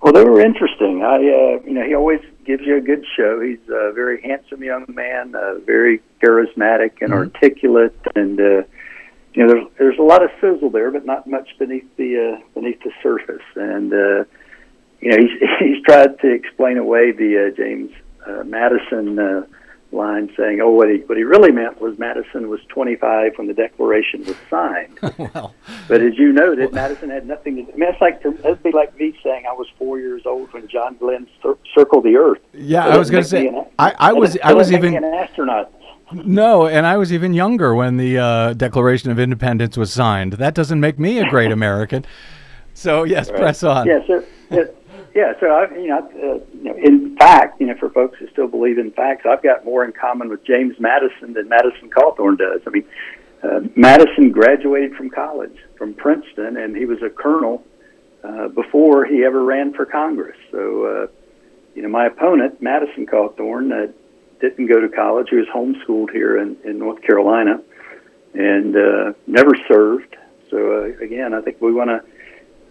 Speaker 8: Well, they were interesting. I, uh, you know, he always gives you a good show. He's a very handsome young man, uh, very charismatic and mm-hmm. articulate, and uh, you know, there's there's a lot of sizzle there, but not much beneath the uh, beneath the surface. And uh, you know, he's he's tried to explain away the uh, James uh, Madison. Uh, line saying, "Oh, what he what he really meant was Madison was 25 when the Declaration was signed." well, but as you noted, well, Madison had nothing to. I mean, it's like it'd be like me saying I was four years old when John Glenn cir- circled the Earth.
Speaker 2: Yeah, I was going to say an, I, I was I was even
Speaker 8: an astronaut.
Speaker 2: No, and I was even younger when the uh, Declaration of Independence was signed. That doesn't make me a great American. So yes, right. press on.
Speaker 8: Yes, sir. Yeah, so I, you know, uh, you know, in fact, you know, for folks who still believe in facts, I've got more in common with James Madison than Madison Cawthorn does. I mean, uh, Madison graduated from college from Princeton, and he was a colonel uh, before he ever ran for Congress. So, uh, you know, my opponent, Madison Cawthorn, uh, didn't go to college. He was homeschooled here in, in North Carolina and uh, never served. So, uh, again, I think we want to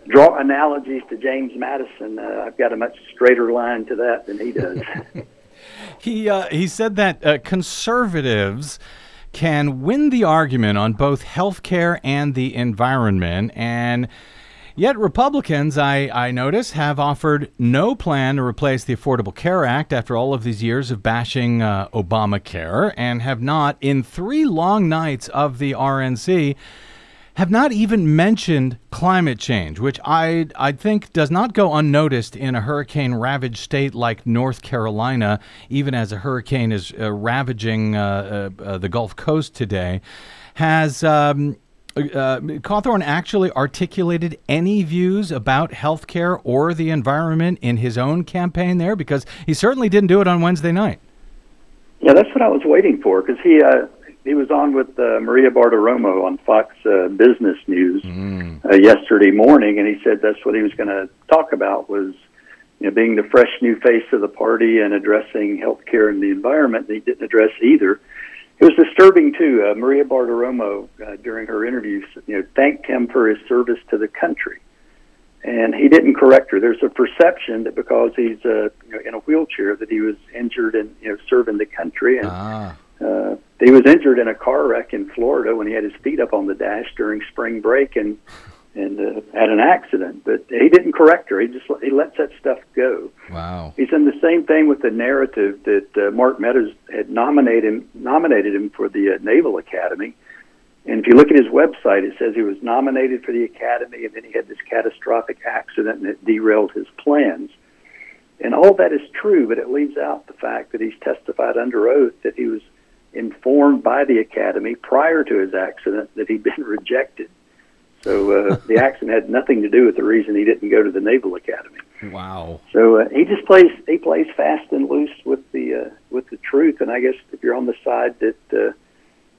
Speaker 8: draw analogies to James Madison, uh, I've got a much straighter line to that than he does.
Speaker 2: he uh, he said that uh, conservatives can win the argument on both health care and the environment, and yet Republicans, I, I notice, have offered no plan to replace the Affordable Care Act after all of these years of bashing uh, Obamacare, and have not, in three long nights of the RNC, have not even mentioned climate change, which I I think does not go unnoticed in a hurricane ravaged state like North Carolina, even as a hurricane is uh, ravaging uh, uh, uh the Gulf Coast today. Has um, uh, Cawthorn actually articulated any views about healthcare or the environment in his own campaign there? Because he certainly didn't do it on Wednesday night.
Speaker 8: Yeah, that's what I was waiting for because he uh, he was on with uh, Maria Bartiromo on Fox uh, Business News mm. uh, yesterday morning, and he said that's what he was going to talk about was you know being the fresh new face of the party and addressing health care and the environment. And he didn't address either. It was disturbing too. Uh, Maria Bartiromo, uh, during her interview, you know, thanked him for his service to the country, and he didn't correct her. There's a perception that because he's uh, you know, in a wheelchair that he was injured and you know serving the country, and ah. Uh, he was injured in a car wreck in Florida when he had his feet up on the dash during spring break and and uh, had an accident. But he didn't correct her. He just he lets that stuff go.
Speaker 2: Wow.
Speaker 8: He's in the same thing with the narrative that uh, Mark Meadows had nominated him nominated him for the uh, Naval Academy. And if you look at his website, it says he was nominated for the academy, and then he had this catastrophic accident, and it derailed his plans. And all that is true, but it leaves out the fact that he's testified under oath that he was informed by the academy prior to his accident that he'd been rejected. So uh, the accident had nothing to do with the reason he didn't go to the Naval Academy.
Speaker 2: Wow.
Speaker 8: So uh, he just plays he plays fast and loose with the uh, with the truth, and I guess if you're on the side that uh,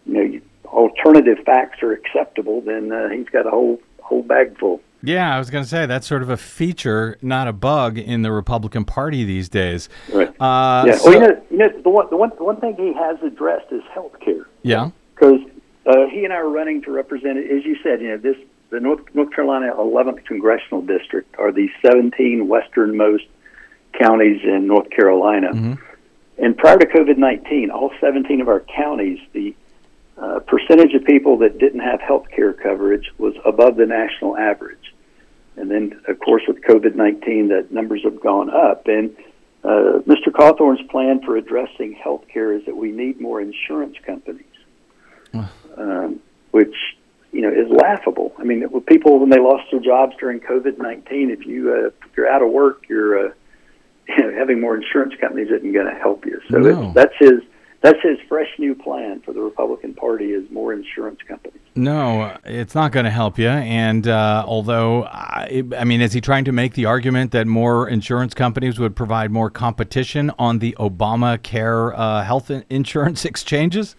Speaker 8: you know alternative facts are acceptable, then uh, he's got a whole whole bag full.
Speaker 2: Yeah, I was going to say that's sort of a feature, not a bug, in the Republican Party these days.
Speaker 8: Right. Uh, yeah. So, well, you know, you know, the one, the one, the one thing he has addressed is health care.
Speaker 2: Yeah.
Speaker 8: Because uh, he and I are running to represent, as you said, you know, this the North North Carolina 11th congressional district are the 17 westernmost counties in North Carolina. Mm-hmm. And prior to COVID 19, all 17 of our counties, the uh, percentage of people that didn't have health care coverage was above the national average. And then, of course, with COVID 19, that numbers have gone up. And uh, Mr. Cawthorn's plan for addressing health care is that we need more insurance companies, um, which you know is laughable. I mean, with people when they lost their jobs during COVID nineteen, if you uh, if you're out of work, you're uh, you know, having more insurance companies isn't going to help you. So no. that's his that's his fresh new plan for the Republican Party is more insurance companies.
Speaker 2: No, it's not going to help you. And uh, although, I, I mean, is he trying to make the argument that more insurance companies would provide more competition on the Obamacare uh, health insurance exchanges?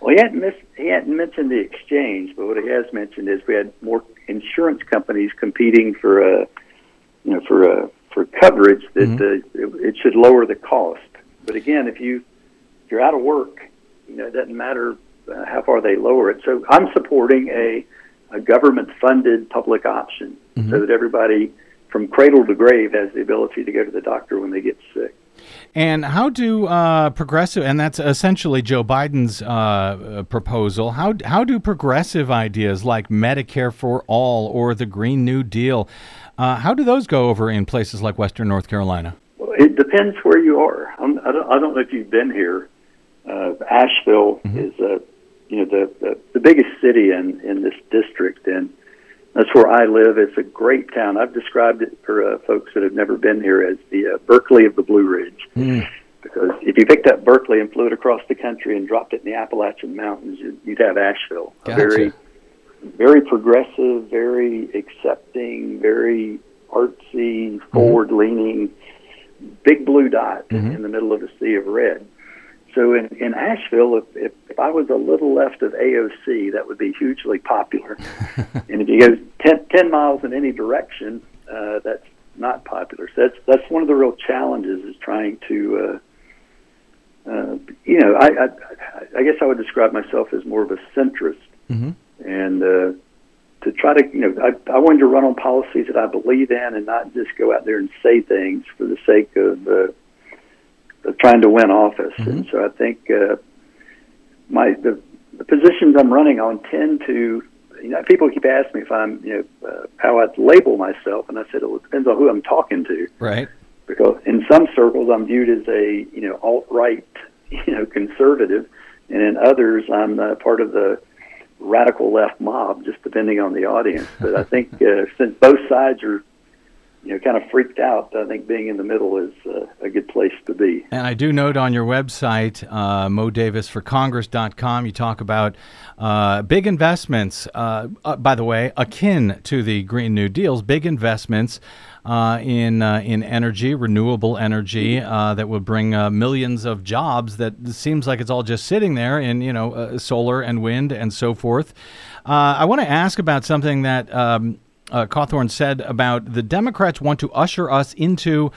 Speaker 8: Well, he hadn't, he hadn't mentioned the exchange, but what he has mentioned is we had more insurance companies competing for a, you know, for a for coverage that mm-hmm. uh, it, it should lower the cost. But again, if you you're out of work, you know, it doesn't matter uh, how far they lower it. So I'm supporting a, a government funded public option mm-hmm. so that everybody from cradle to grave has the ability to go to the doctor when they get sick.
Speaker 2: And how do uh, progressive, and that's essentially Joe Biden's uh, proposal, how, how do progressive ideas like Medicare for All or the Green New Deal, uh, how do those go over in places like Western North Carolina?
Speaker 8: Well, it depends where you are. I'm, I, don't, I don't know if you've been here. Uh, Asheville mm-hmm. is a you know the, the the biggest city in in this district, and that's where I live. It's a great town. I've described it for uh, folks that have never been here as the uh, Berkeley of the Blue Ridge. Mm. Because if you picked up Berkeley and flew it across the country and dropped it in the Appalachian Mountains, you'd, you'd have Asheville.
Speaker 2: Gotcha.
Speaker 8: A very, very progressive, very accepting, very artsy, forward-leaning, big blue dot mm-hmm. in the middle of a sea of red. So in, in Asheville, if, if, if I was a little left of AOC, that would be hugely popular. and if you go 10, 10 miles in any direction, uh, that's not popular. So that's that's one of the real challenges is trying to, uh, uh, you know, I, I I guess I would describe myself as more of a centrist,
Speaker 2: mm-hmm.
Speaker 8: and uh, to try to, you know, I, I wanted to run on policies that I believe in and not just go out there and say things for the sake of. Uh, trying to win office. Mm-hmm. And so I think uh, my the, the positions I'm running on tend to you know people keep asking me if I'm you know uh, how I label myself, and I said well, it depends on who I'm talking to.
Speaker 2: Right.
Speaker 8: Because in some circles I'm viewed as a you know alt right you know conservative, and in others I'm uh, part of the radical left mob, just depending on the audience. But I think uh, since both sides are you know, kind of freaked out. I think being in the middle is uh, a good place to be.
Speaker 2: And I do note on your website, uh, moedavisforcongress.com, you talk about uh, big investments, uh, uh, by the way, akin to the Green New Deals, big investments uh, in uh, in energy, renewable energy that would bring millions of jobs. That seems like it's all just sitting there in you know solar and wind and so forth. I want to ask about something that um, Uh, Cawthorn said about the Democrats want to usher us into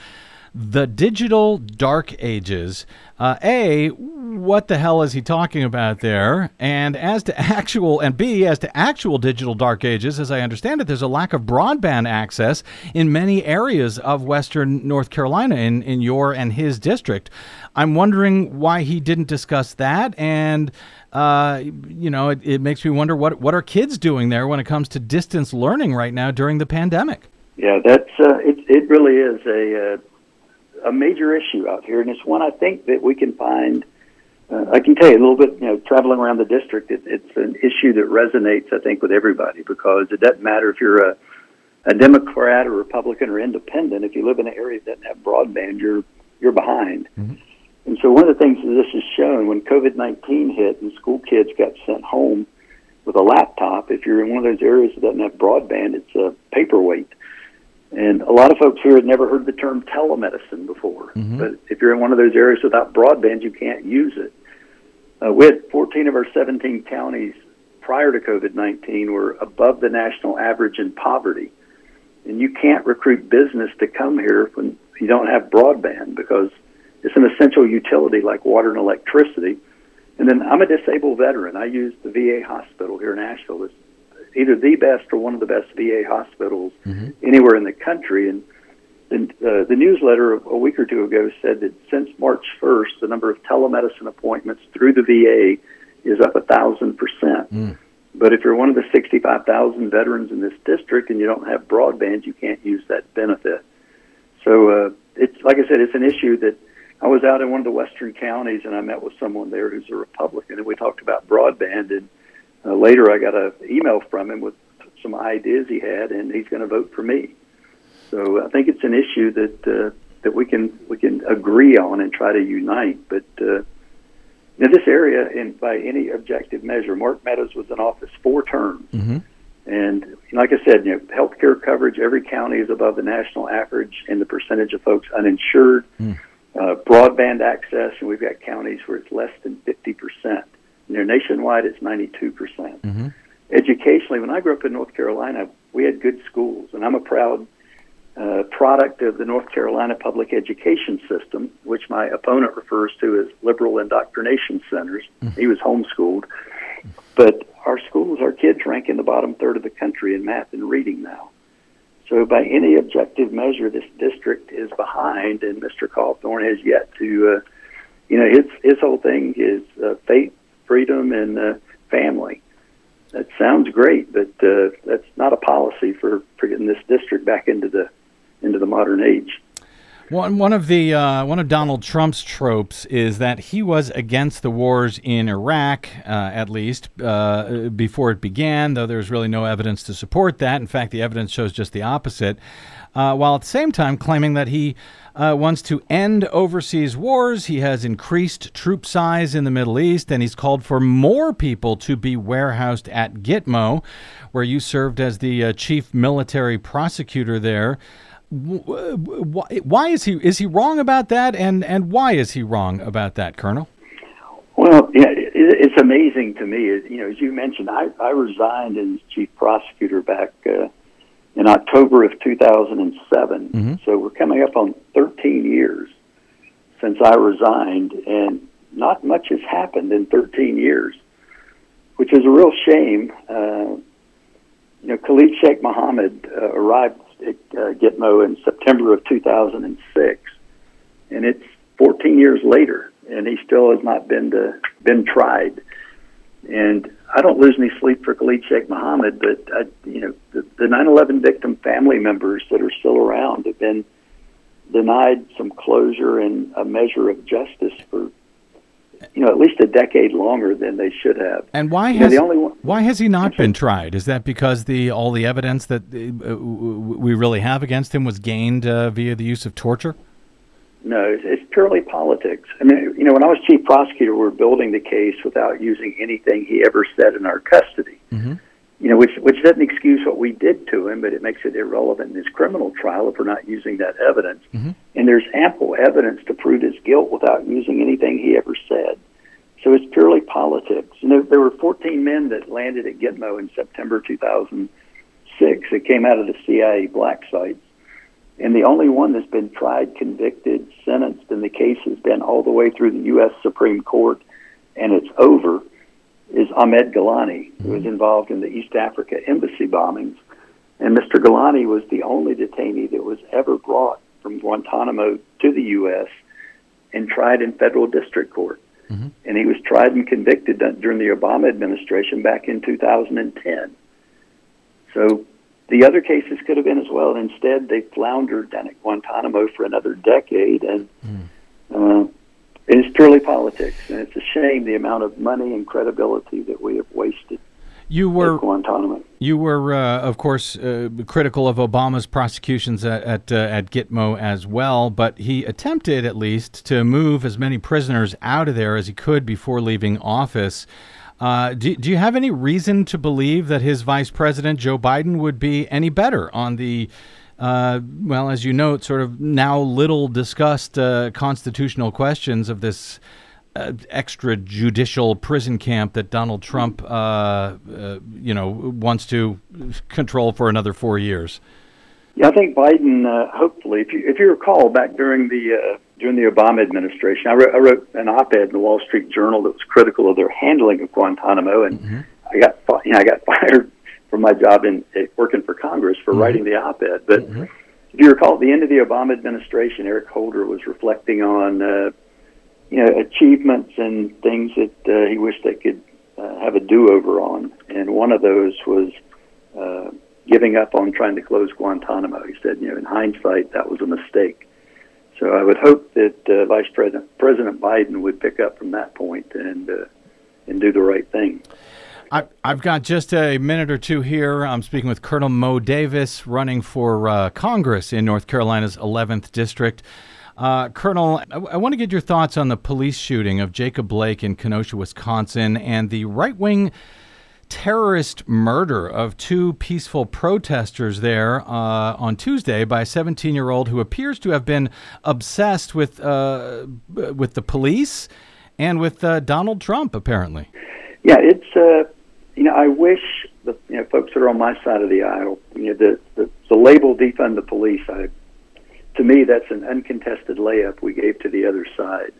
Speaker 2: the digital dark ages. Uh, a, what the hell is he talking about there? And as to actual, and B, as to actual digital dark ages, as I understand it, there's a lack of broadband access in many areas of Western North Carolina in, in your and his district. I'm wondering why he didn't discuss that and uh, you know, it, it, makes me wonder what what are kids doing there when it comes to distance learning right now during the pandemic.
Speaker 8: Yeah, that's uh, it. It really is a uh, a major issue out here, and it's one I think that we can find. Uh, I can tell you a little bit. You know, traveling around the district, it, it's an issue that resonates. I think with everybody because it doesn't matter if you're a a Democrat or Republican or Independent. If you live in an area that doesn't have broadband, you're you're behind.
Speaker 2: Mm-hmm.
Speaker 8: And so one of the things that this has shown when COVID 19 hit and school kids got sent home with a laptop, if you're in one of those areas that doesn't have broadband, it's a paperweight. And a lot of folks here had never heard the term telemedicine before.
Speaker 2: Mm-hmm.
Speaker 8: But if you're in one of those areas without broadband, you can't use it. Uh, we had 14 of our 17 counties prior to COVID 19 were above the national average in poverty. And you can't recruit business to come here when you don't have broadband because it's an essential utility like water and electricity. And then I'm a disabled veteran. I use the VA hospital here in Asheville. It's either the best or one of the best VA hospitals
Speaker 2: mm-hmm.
Speaker 8: anywhere in the country. And the, uh, the newsletter a week or two ago said that since March 1st, the number of telemedicine appointments through the VA is up a thousand percent.
Speaker 2: Mm.
Speaker 8: But if you're one of the 65,000 veterans in this district and you don't have broadband, you can't use that benefit. So uh, it's like I said, it's an issue that I was out in one of the western counties and I met with someone there who's a Republican and we talked about broadband and uh, later I got an email from him with some ideas he had and he's going to vote for me. So I think it's an issue that uh, that we can we can agree on and try to unite. But uh, Now, this area, in by any objective measure, Mark Meadows was in office four terms.
Speaker 2: Mm-hmm.
Speaker 8: And like I said, you know, healthcare coverage, every county is above the national average in the percentage of folks uninsured.
Speaker 2: Mm.
Speaker 8: Uh, broadband access, and we've got counties where it's less than 50%. You know, nationwide, it's 92%. percent
Speaker 2: Mhm.
Speaker 8: Educationally, when I grew up in North Carolina, we had good schools, and I'm a proud uh, product of the North Carolina public education system, which my opponent refers to as liberal indoctrination centers. He was homeschooled. But our schools, our kids rank in the bottom third of the country in math and reading now. So, by any objective measure, this district is behind, and Mr. Cawthorn has yet to, uh, you know, his his whole thing is uh, faith, freedom, and uh, family. That sounds great, but uh, that's not a policy for, getting this district back into the into the modern age.
Speaker 2: One one of the uh, one of Donald Trump's tropes is that he was against the wars in Iraq, uh, at least uh, before it began. Though there's really no evidence to support that. In fact, the evidence shows just the opposite. Uh, while at the same time claiming that he uh, wants to end overseas wars, he has increased troop size in the Middle East, and he's called for more people to be warehoused at Gitmo, where you served as the uh, chief military prosecutor there. Why, why is he is he wrong about that, and and why is he wrong about that, Colonel?
Speaker 8: Well, yeah, it's amazing to me. You know, as you mentioned, I, I resigned as chief prosecutor back uh, in October of 2007.
Speaker 2: Mm-hmm.
Speaker 8: So we're coming up on 13 years since I resigned, and not much has happened in 13 years, which is a real shame. Uh, you know, Khalid Sheikh Mohammed uh, arrived at uh, Gitmo in September of 2006, and it's 14 years later, and he still has not been to, been tried. And I don't lose any sleep for Khalid Sheikh Mohammed, but I, you know, the, the 9/11 victim family members that are still around have been denied some closure and a measure of justice for you know at least a decade longer than they should have.
Speaker 2: And why
Speaker 8: You know,
Speaker 2: has
Speaker 8: the only one,
Speaker 2: why has he not been tried? Is that because the all the evidence that uh, we really have against him was gained uh, via the use of torture?
Speaker 8: No, purely politics. I mean, you know, when I was chief prosecutor, we were building the case without using anything he ever said in our custody.
Speaker 2: Mm-hmm.
Speaker 8: You know, which which doesn't excuse what we did to him, but it makes it irrelevant in his criminal trial if we're not using that evidence.
Speaker 2: Mhm.
Speaker 8: And there's ample evidence to prove his guilt without using anything he ever said. So it's purely politics. You know, there were 14 men that landed at Gitmo in September 2006 that came out of the CIA black sites. And the only one that's been tried, convicted, sentenced, and the case has been all the way through the U.S. Supreme Court, and it's over, is Ahmed Ghailani, who was mm-hmm. involved in the East Africa embassy bombings. And Mr. Ghailani was the only detainee that was ever brought from Guantanamo to the U.S. and tried in federal district court. Mm-hmm. And he was tried and convicted during the Obama administration back in 2010. So the other cases could have been as well. Instead, they floundered down at Guantanamo for another decade, and uh, it's purely politics. And it's a shame the amount of money and credibility that we have wasted
Speaker 2: You were
Speaker 8: Guantanamo.
Speaker 2: You were, uh, of course, uh, critical of Obama's prosecutions at at, uh, at Gitmo as well, but he attempted, at least, to move as many prisoners out of there as he could before leaving office. Uh, do, do you have any reason to believe that his vice president, Joe Biden, would be any better on the, uh, well, as you note, sort of now little discussed uh, constitutional questions of this uh, extrajudicial prison camp that Donald Trump, uh, uh, you know, wants to control for another four years.
Speaker 8: Yeah, I think Biden. Uh, hopefully, if you if you recall back during the during the Obama administration, I wrote, I wrote an op-ed in the Wall Street Journal that was critical of their handling of Guantanamo, and I got you know, I got fired from my job in uh, working for Congress for writing the op-ed. But if you recall, at the end of the Obama administration, Eric Holder was reflecting on uh, you know achievements and things that uh, he wished they could uh, have a do-over on, and one of those was. Uh, giving up on trying to close Guantanamo. He said, you know, in hindsight, that was a mistake. So I would hope that uh, Vice President President Biden would pick up from that point and uh, and do the right thing.
Speaker 2: I've got just a minute or two here. I'm speaking with Colonel Moe Davis, running for uh, Congress in North Carolina's 11th district. Uh, Colonel, I want to get your thoughts on the police shooting of Jacob Blake in Kenosha, Wisconsin, and the right wing terrorist murder of two peaceful protesters there uh, on Tuesday by a 17 year old who appears to have been obsessed with, uh, with the police and with uh, Donald Trump, apparently.
Speaker 8: Yeah, it's, uh, you know, I wish the you know, folks that are on my side of the aisle, you know, the, the, the label defund the police, I, to me, that's an uncontested layup we gave to the other side.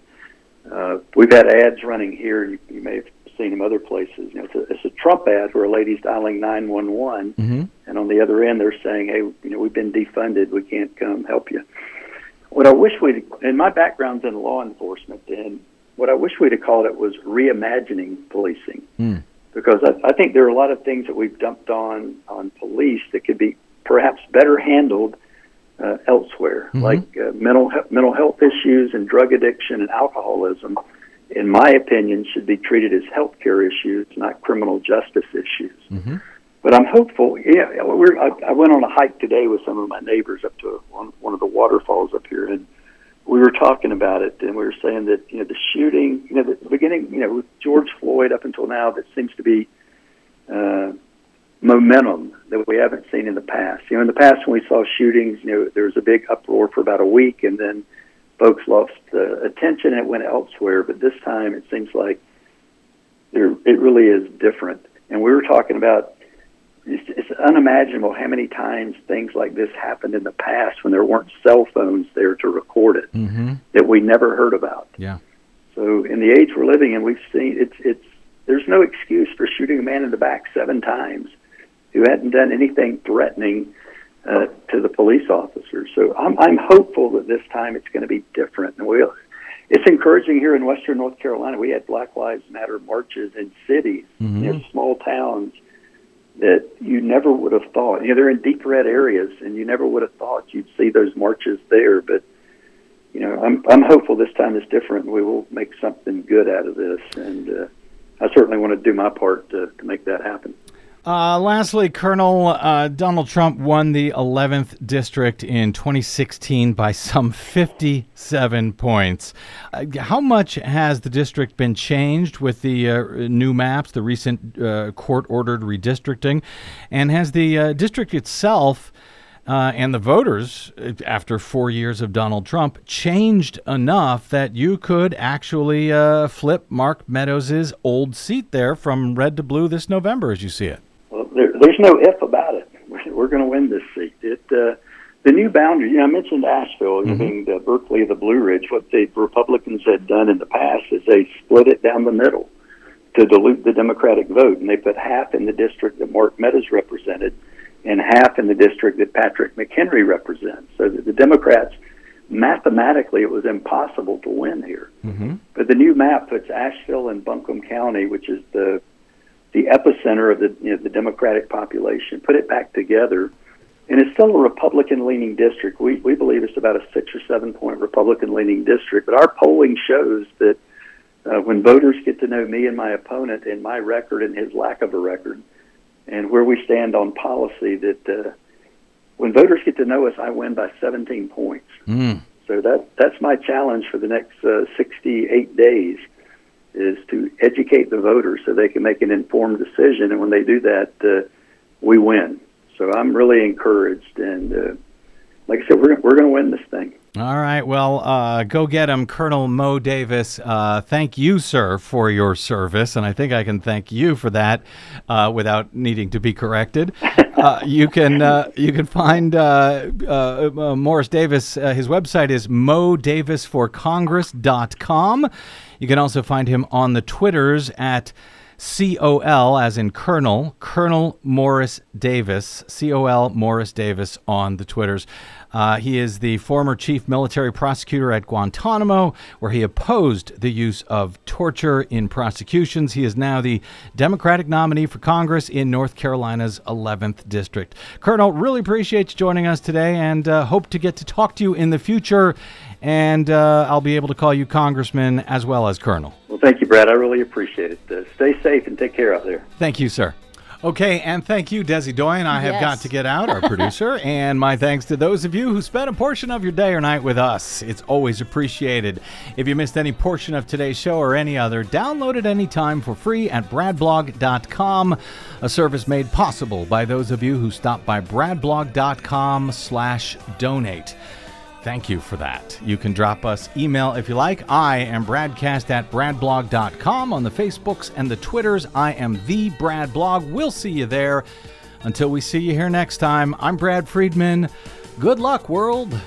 Speaker 8: Uh, we've had ads running here. You, you may have seen them other places. You know, it's a, it's a Trump ad where a lady's dialing 911,
Speaker 2: Mm-hmm.
Speaker 8: and on the other end they're saying, "Hey, you know, we've been defunded. We can't come help you." What I wish we, and my background's in law enforcement, and what I wish we'd have called it was reimagining policing,
Speaker 2: Mm.
Speaker 8: because I, I think there are a lot of things that we've dumped on on police that could be perhaps better handled uh, elsewhere,
Speaker 2: Mhm.
Speaker 8: like uh, mental he- mental health issues and drug addiction and alcoholism. In my opinion, should be treated as healthcare issues, not criminal justice issues.
Speaker 2: Mm-hmm.
Speaker 8: But I'm hopeful. Yeah, we're, I, I went on a hike today with some of my neighbors up to one, one of the waterfalls up here, and we were talking about it, and we were saying that you know the shooting, you know, the, the beginning, you know, with George Floyd up until now, that seems to be uh, momentum that we haven't seen in the past. You know, in the past when we saw shootings, you know, there was a big uproar for about a week, and then folks lost uh, attention and it went elsewhere. But this time, it seems like there it really is different. And we were talking about it's, it's unimaginable how many times things like this happened in the past when there weren't cell phones there to record it
Speaker 2: Mm-hmm.
Speaker 8: that we never heard about.
Speaker 2: Yeah.
Speaker 8: So in the age we're living in, we've seen it's it's there's no excuse for shooting a man in the back seven times who hadn't done anything threatening uh, to the police officers. So I'm I'm hopeful that this time it's going to be different. And we'll. It's encouraging here in Western North Carolina. We had Black Lives Matter marches in cities,
Speaker 2: Mhm.
Speaker 8: you know, small towns that you never would have thought. You know, they're in deep red areas, and you never would have thought you'd see those marches there. But you know, I'm I'm hopeful this time is different. and We will make something good out of this, and uh, I certainly want to do my part to, to make that happen.
Speaker 2: Uh, lastly, Colonel uh, Donald Trump won the 11th district in 2016 by some 57 points. Uh, how much has the district been changed with the uh, new maps, the recent uh, court ordered redistricting? And has the uh, district itself and the voters, after four years of Donald Trump, changed enough that you could actually flip Mark Meadows' old seat there from red to blue this November, as you see it?
Speaker 8: There, there's no if about it. We're, we're going to win this seat. It uh, the new boundary. You know, I mentioned Asheville
Speaker 2: Mhm.
Speaker 8: being the Berkeley of the Blue Ridge. What the Republicans had done in the past is they split it down the middle to dilute the Democratic vote, and they put half in the district that Mark Meadows represented, and half in the district that Patrick McHenry represents. So that the Democrats, mathematically, it was impossible to win here.
Speaker 2: Mm-hmm.
Speaker 8: But the new map puts Asheville and Buncombe County, which is the the epicenter of the you know, the Democratic population, put it back together, and it's still a Republican-leaning district. We we believe it's about a six or seven point Republican-leaning district, but our polling shows that uh, when voters get to know me and my opponent and my record and his lack of a record, and where we stand on policy, that uh, when voters get to know us, I win by 17 points.
Speaker 2: Mm.
Speaker 8: So that that's my challenge for the next uh, 68 days is to educate the voters so they can make an informed decision, and when they do that, uh, we win. So I'm really encouraged, and uh, like I said, we're we're going to win this thing.
Speaker 2: All right. Well, uh, go get him, Colonel Moe Davis. Uh, thank you, sir, for your service, and I think I can thank you for that uh, without needing to be corrected. Uh, you can uh, you can find uh, uh, uh, Morris Davis. Uh, his website is moedavisforcongress.com. You can also find him on the Twitters at COL, as in Colonel, Colonel Morris Davis, COL Morris Davis on the Twitters. Uh, he is the former chief military prosecutor at Guantanamo, where he opposed the use of torture in prosecutions. He is now the Democratic nominee for Congress in North Carolina's 11th district. Colonel, really appreciate you joining us today and uh, hope to get to talk to you in the future. And uh, I'll be able to call you Congressman as well as Colonel.
Speaker 8: Well, thank you, Brad. I really appreciate it. Uh, stay safe and take care out there.
Speaker 2: Thank you, sir. Okay, and thank you, Desi Doyen. I have
Speaker 3: Yes.
Speaker 2: got to get out, our producer, and my thanks to those of you who spent a portion of your day or night with us. It's always appreciated. If you missed any portion of today's show or any other, download it anytime for free at bradblog.com, a service made possible by those of you who stop by bradblog.com slash donate. Thank you for that. You can drop us email if you like. I am Bradcast at bradblog.com on the Facebooks and the Twitters. I am the Brad Blog. We'll see you there. Until we see you here next time, I'm Brad Friedman. Good luck, world.